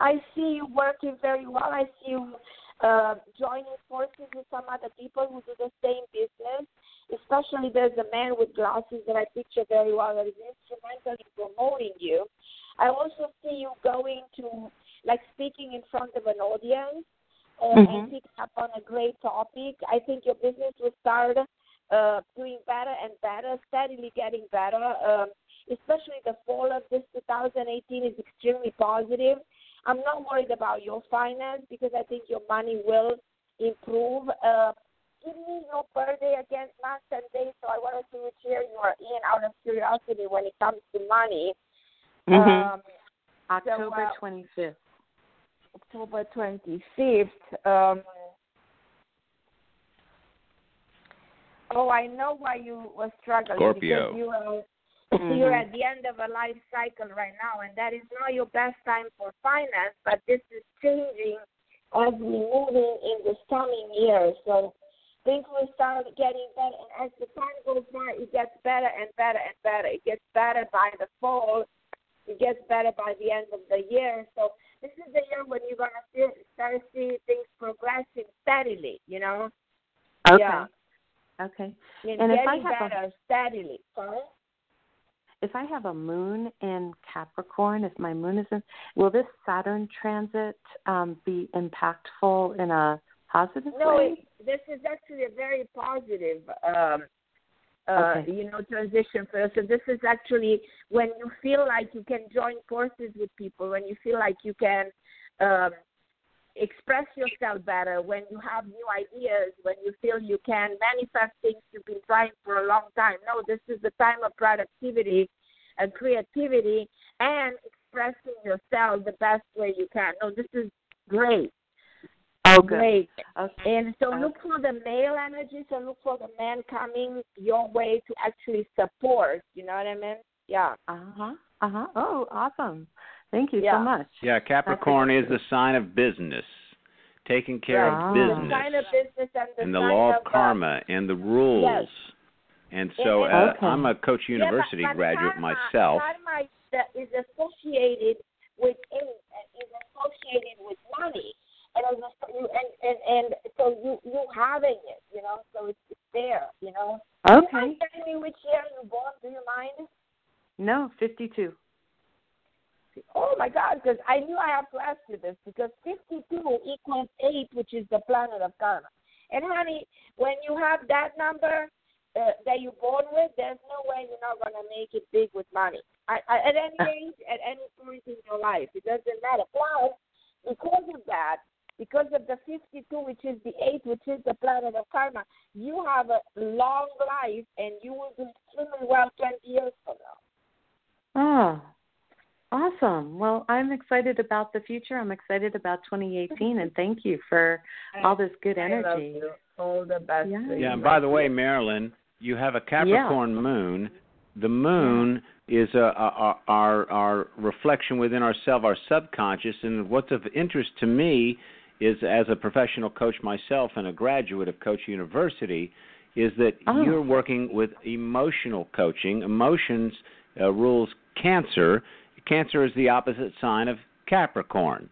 I see you working very well. I see you uh, joining forces with some other people who do the same business. Especially there's a man with glasses that I picture very well that is instrumental in promoting you. I also see you going to like speaking in front of an audience uh, mm-hmm. and picking up on a great topic. I think your business will start uh, doing better and better, steadily getting better. Um, especially the fall of this 2018 is extremely positive. I'm not worried about your finance because I think your money will improve. Uh, give me your birthday against month and day so I want to see which year you are in out of curiosity when it comes to money. Mm-hmm. Um, October so, uh, 25th. October 25th. Um, oh, I know why you were struggling. Scorpio. Because you are Mm-hmm. You're at the end of a life cycle right now, and that is not your best time for finance, but this is changing as we moving in the coming years. So things will start getting better, and as the time goes by, it gets better and better and better. It gets better by the fall. It gets better by the end of the year. So this is the year when you're gonna see, start seeing things progressing steadily. You know. Okay. Yeah. Okay. And, and if I have better a, steadily. Sorry if I have a moon in Capricorn, if my moon is in, will this Saturn transit um, be impactful in a positive no, way? No, this is actually a very positive, um, uh, okay. you know, transition for us. So this is actually when you feel like you can join forces with people, when you feel like you can um, express yourself better, when you have new ideas, when you feel you can manifest things you've been trying for a long time. No, this is the time of productivity and creativity and expressing yourself the best way you can. No, this is great. Oh, great. Okay. And so look for the male energy, so look for the man coming your way to actually support. You know what I mean? Yeah. Uh huh. Uh huh. Oh, awesome. Thank you yeah. so much. Yeah, Capricorn is the sign of business, taking care yeah. of business, the sign of business and the, and the law of, of uh, karma and the rules. Yes. And so uh, okay. I'm a Coach University yeah, but, but graduate karma, myself. Karma is associated with age and is associated with money. And, as you, and, and and so you you having it, you know, so it's, it's there, you know. Okay. Can you tell me which year you born? Do you mind? No, fifty-two. Oh my God, because I knew I have to ask you this because 52 equals 8, which is the planet of karma. And honey, when you have that number uh, that you're born with, there's no way you're not going to make it big with money. I, I, at any age, at any point in your life, it doesn't matter. Plus, because of that, because of the 52, which is the 8, which is the planet of karma, you have a long life and you will do extremely well 20 years from now. Oh, Awesome. Well, I'm excited about the future. I'm excited about 2018, and thank you for all this good energy. All the best. Yeah. Yeah. And by the way, Marilyn, you have a Capricorn yeah. moon. The moon yeah. is a, a, our our reflection within ourselves, our subconscious. And what's of interest to me is, as a professional coach myself and a graduate of Coach University, is that oh. you're working with emotional coaching. Emotions uh, rules Cancer Cancer is the opposite sign of Capricorn.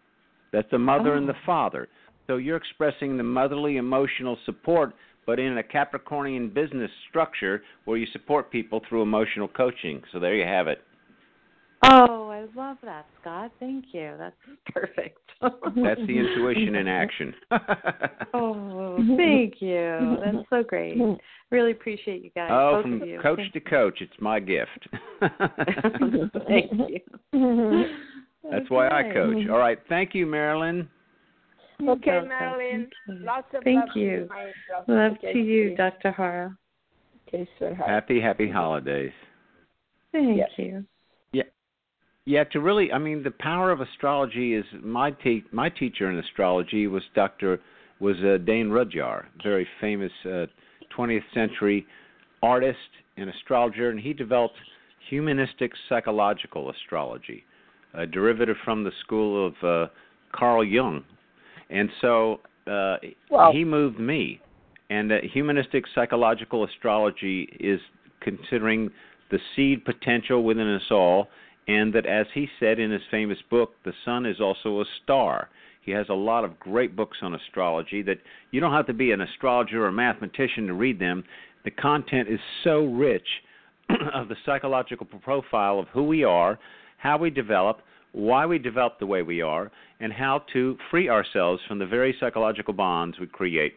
That's the mother oh. and the oh. father. So you're expressing the motherly emotional support, but in a Capricornian business structure where you support people through emotional coaching. So there you have it. Oh, I love that, Scott. Thank you. That's perfect. That's the intuition in action. oh, thank you. That's so great. Really appreciate you guys. Oh, Both from of you. coach thank to coach, it's my gift. thank you. That's why I coach. All right. Thank you, Marilyn. Okay, Marilyn. Lots of thank love you. To love okay, to you, Dr. Harra. Okay, sweetheart. Happy, happy holidays. Thank yes. you. Yeah, to really, I mean, the power of astrology is my te- my teacher in astrology was Doctor was uh, Dane Rudhyar, very famous uh, 20th century artist and astrologer, and he developed humanistic psychological astrology, a derivative from the school of uh, Carl Jung. And so uh, Well- he moved me. And uh, humanistic psychological astrology is considering the seed potential within us all, and that, as he said in his famous book, the sun is also a star. He has a lot of great books on astrology that you don't have to be an astrologer or a mathematician to read them. The content is so rich of the psychological profile of who we are, how we develop, why we develop the way we are, and how to free ourselves from the very psychological bonds we create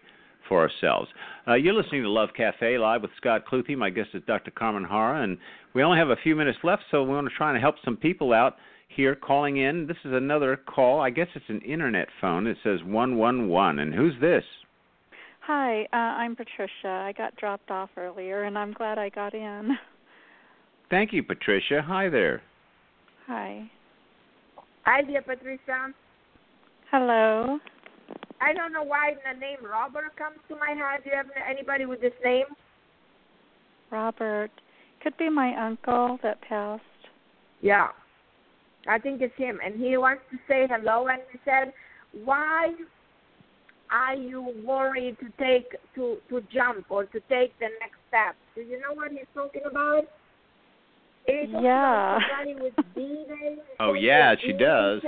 for ourselves. Uh, you're listening to Love Cafe live with Scott Cluthe. My guest is Dr. Carmen Harra, and we only have a few minutes left, so we want to try and help some people out here calling in. This is another call. I guess it's an internet phone. It says 111. And who's this? Hi, uh, I'm Patricia. I got dropped off earlier, and I'm glad I got in. Thank you, Patricia. Hi there. Hi. Hi, dear Patricia. Hello. I don't know why the name Robert comes to my head. Do you have anybody with this name? Robert. Could be my uncle that passed. Yeah. I think it's him. And he wants to say hello and he said, Why are you worried to take to to jump or to take the next step? Do you know what he's talking about? He's talking Yeah. about with Oh, yeah, she does.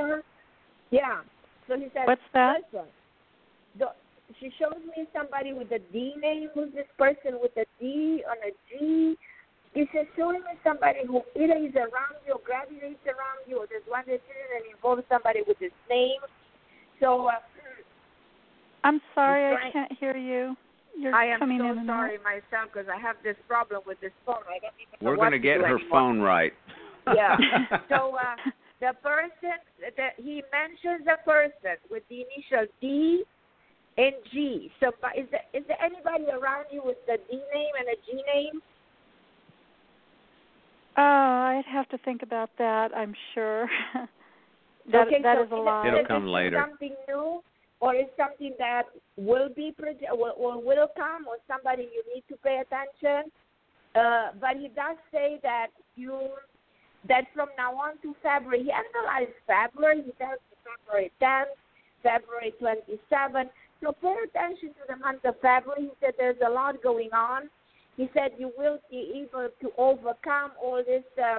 Yeah. So he said, What's that? Listen, the, she shows me somebody with a D name. Who's this person with a D on a G? He says, showing me somebody who either is around you or gravitates around you, or there's one decision and involves somebody with this name. So uh, I'm sorry I can't hear you. You're I am coming so in sorry out. myself because I have this problem with this phone. I don't even know We're going to get her anymore. phone right. Yeah. so uh, the person that he mentions a person with the initial D and G. So is there is there anybody around you with the D name and a G name? Oh, I'd have to think about that. I'm sure. that okay, that so is a lot. it- It'll come this later. Something new, or is something that will be proje- or, or will come, or somebody you need to pay attention. Uh, but he does say that you that from now on to February, he analyzed February. He tells you February 10th, February 27th. So pay attention to the month of February. He said there's a lot going on. He said you will be able to overcome all this um,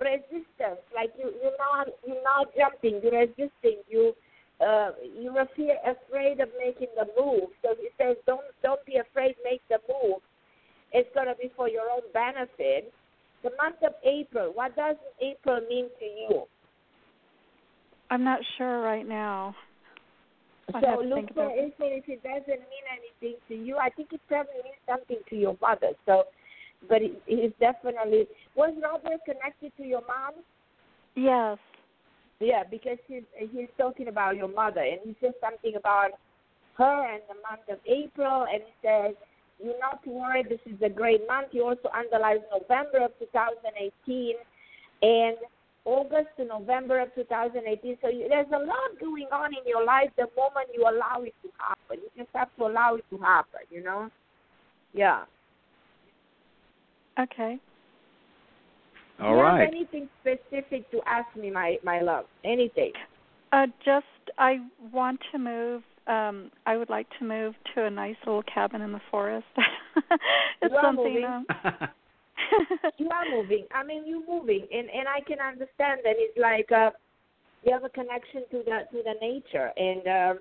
resistance. Like you, you're not, you're not jumping. You're resisting. You, uh, you're afraid, afraid of making the move. So he says, don't, don't be afraid. Make the move. It's gonna be for your own benefit. The month of April. What does April mean to you? I'm not sure right now. I'd so look for it. If it doesn't mean anything to you, I think it probably means something to your mother. So, but it, it's definitely was Robert connected to your mom? Yes. Yeah, because he's he's talking about your mother, and he says something about her and the month of April, and he says you're not worry. This is a great month. He also underlines November of 2018 and August to November of 2018. So you, there's a lot going on in your life the moment you allow it to happen. You just have to allow it to happen. You know? Yeah. Okay. All Do you right. have anything specific to ask me, my my love? Anything? Uh, just I want to move. Um, I would like to move to a nice little cabin in the forest. it's You something. Um, you are moving. I mean, you're moving, and and I can understand that it's like uh, you have a connection to the to the nature, and uh,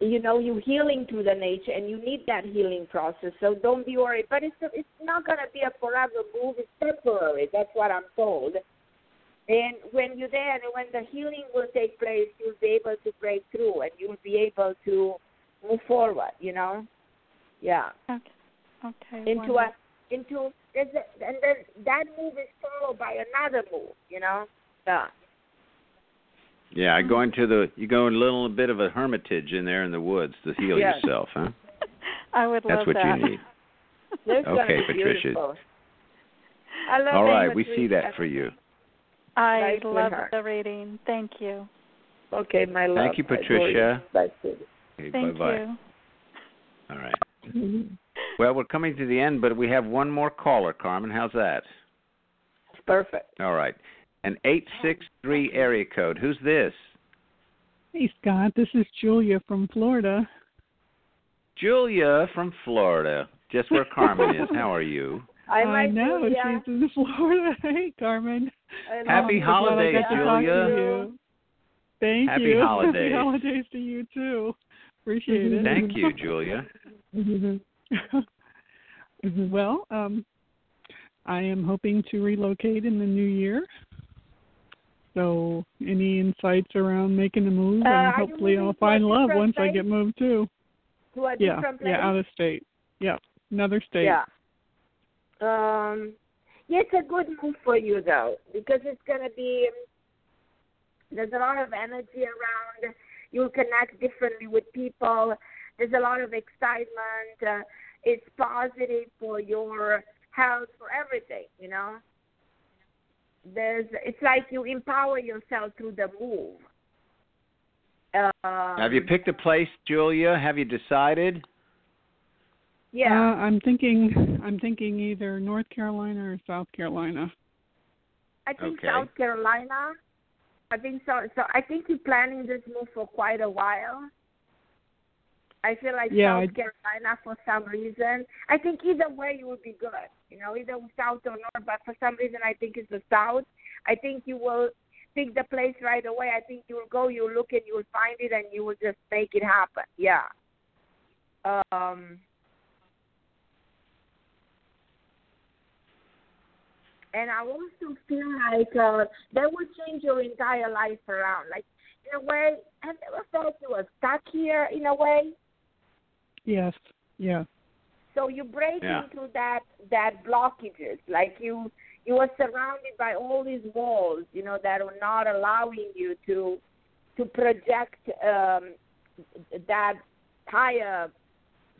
you know you're healing through the nature, and you need that healing process. So don't be worried. But it's it's not gonna be a forever move. It's temporary. That's what I'm told. And when you're there, and when the healing will take place, you'll be able to break through, and you'll be able to move forward. You know, yeah okay. Okay. into wonderful. a into there's a, and then that move is followed by another move, you know. Yeah. Yeah, I go into the you go in a little bit of a hermitage in there in the woods to heal Yes. yourself, huh? I would That's love what you need. That's Okay, Patricia. beautiful. I love All it, right, we see Patricia. that for you. I Nice love the reading. Thank you. Okay, my love. Thank you, Patricia. you. That's it. Okay, Thank bye-bye. you. All right. Mm-hmm. Well, we're coming to the end, but we have one more caller, Carmen. How's that? Perfect. All right. An 863 area code. Who's this? Hey, Scott. This is Julia from Florida. Julia from Florida, just where Carmen is. How are you? I, I know Julia. she's in Florida. Hey, Carmen. Happy I'm so glad I holidays, got to talk Julia. you. Thank Happy you. holidays. Happy holidays to you too. Appreciate it. Thank you, Julia. well, um, I am hoping to relocate in the new year. So, any insights around making a move, Uh, and hopefully I'll find love once I get moved too. To a Yeah, yeah, out of state. Yeah, another state. Yeah. Um, yeah, it's a good move for you though, because it's gonna be. There's a lot of energy around. You'll connect differently with people. There's a lot of excitement. Uh, it's positive for your health, for everything. You know. There's. It's like you empower yourself through the move. Um, Have you picked a place, Julia? Have you decided? Yeah. Uh, I'm thinking. I'm thinking either North Carolina or South Carolina. I think Okay. South Carolina. I think so. So I think you're planning this move for quite a while. I feel like Yeah, South I- Carolina for some reason. I think either way you would be good. You know, either South or North. But for some reason, I think it's the South. I think you will pick the place right away. I think you will go, you will look, and you will find it, and you will just make it happen. Yeah. Um. and I also feel like uh, that would change your entire life around. Like in a way, have you ever felt you were stuck here in a way? Yes. Yeah. So you break Yeah. into that that blockages. Like you you were surrounded by all these walls, you know, that are not allowing you to to project um, that higher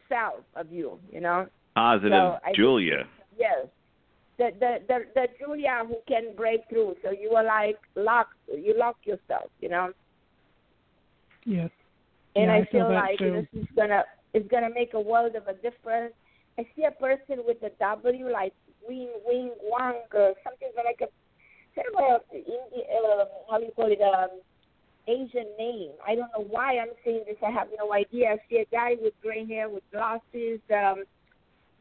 self of you. You know. Positive So, I think- Julia. Yes. The, the the the Julia who can break through. So you are like locked. You lock yourself. You know. Yes. And Yeah, I, I feel feel like too. this is gonna it's gonna make a world of a difference. I see a person with a W like Wing Wing Wang or something like a kind of a Indian, uh, how do you call it um Asian name. I don't know why I'm saying this. I have no idea. I see a guy with gray hair with glasses, um,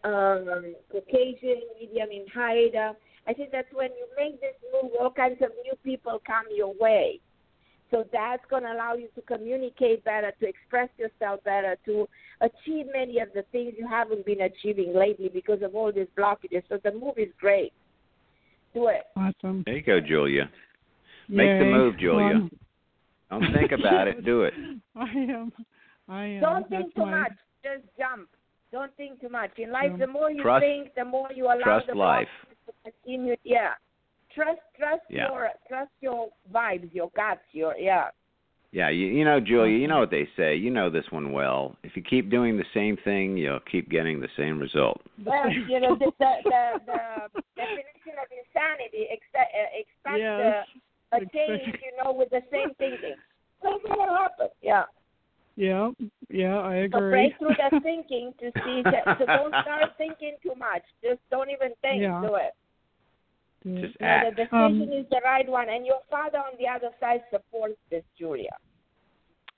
um, Caucasian, medium in height. Uh, I think that's when you make this move, all kinds of new people come your way. So that's going to allow you to communicate better, to express yourself better, to achieve many of the things you haven't been achieving lately because of all these blockages. So the move is great. Do it. Awesome. There you go, Julia. Make the move, Julia. Well, Don't think about it. Do it. I am. I am. Don't think That's too my, much. Just jump. Don't think too much. In life, No. the more you Trust- think, the more you allow Trust the life. blockages to continue. Yeah. Trust, trust Yeah. your, trust your vibes, your guts, your yeah. Yeah, you, you know, Julia, you know what they say. You know this one well. If you keep doing the same thing, you'll keep getting the same result. Well, you know, the, the, the, the definition of insanity expect, uh, expect Yes. uh, a change, you know, with the same thinking. So it's going to happen. Yeah. Yeah. Yeah. I So agree. break through the thinking to see. That, so don't start thinking too much. Just don't even think. Yeah. Do it. Yeah. Just You act. the decision Um, is the right one, and your father on the other side supports this, Julia.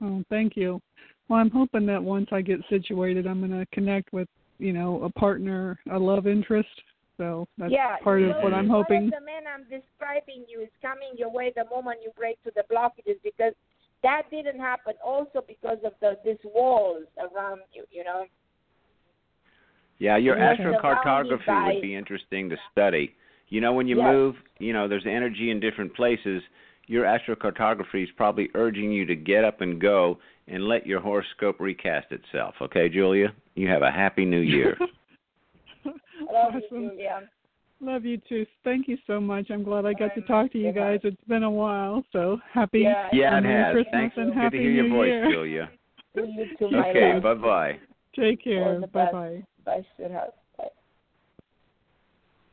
Oh, thank you. Well, I'm hoping that once I get situated, I'm going to connect with, you know, a partner, a love interest. So that's yeah, part of know, what I'm one hoping. of the man I'm describing you is coming your way the moment you break through the blockages because that didn't happen also because of the these walls around you. You know. Yeah, your astrocartography would be interesting to study. You know, when you Yes. move, you know, there's energy in different places. Your astrocartography is probably urging you to get up and go and let your horoscope recast itself. Okay, Julia? You have a happy new year. I love awesome. you, Julia. Love you too. Thank you so much. I'm glad I got to talk to you guys. It's been a while. So happy Yeah, yeah, it has. Christmas Thanks. and Good to hear your New voice, Year. Julia. you too, Okay, bye bye. Take care. Bye bye. Bye, sweetheart.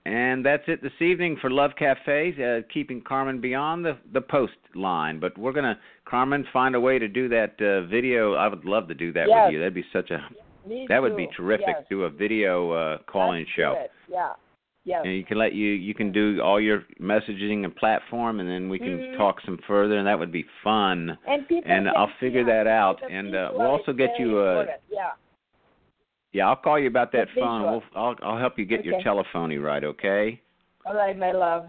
And that's it this evening for Love Cafes, uh, keeping Carmen beyond the, the post line. But we're going to, Carmen, find a way to do that uh, video. I would love to do that Yes. with you. That'd be such a, Me that would be terrific. Yes. Do a video uh, call in show. it. Yeah. Yes. And you can let you you can do all your messaging and platform, and then we can Mhm. talk some further, and that would be fun. And people And I'll figure that out, and uh, we'll also get you a. Yeah. Yeah. I'll call you about that phone. We'll, I'll I'll help you get your telephony right, okay? All right, my love.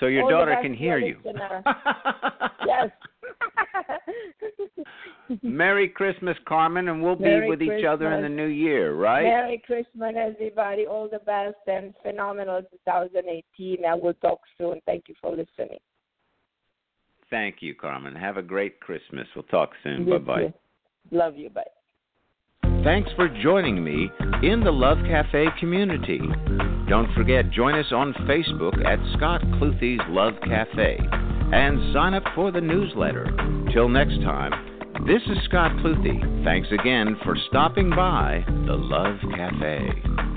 So your All daughter can hear you. yes. Merry Christmas, Carmen, and we'll be Merry with each other in the new year, right? Merry Christmas, everybody. All the best and phenomenal 2018. I will talk soon. Thank you for listening. Thank you, Carmen. Have a great Christmas. We'll talk soon. Bye bye. Love you. Bye. Thanks for joining me in the Love Cafe community. Don't forget, join us on Facebook at Scott Cluthe's Love Cafe and sign up for the newsletter. Till next time, this is Scott Cluthe. Thanks again for stopping by the Love Cafe.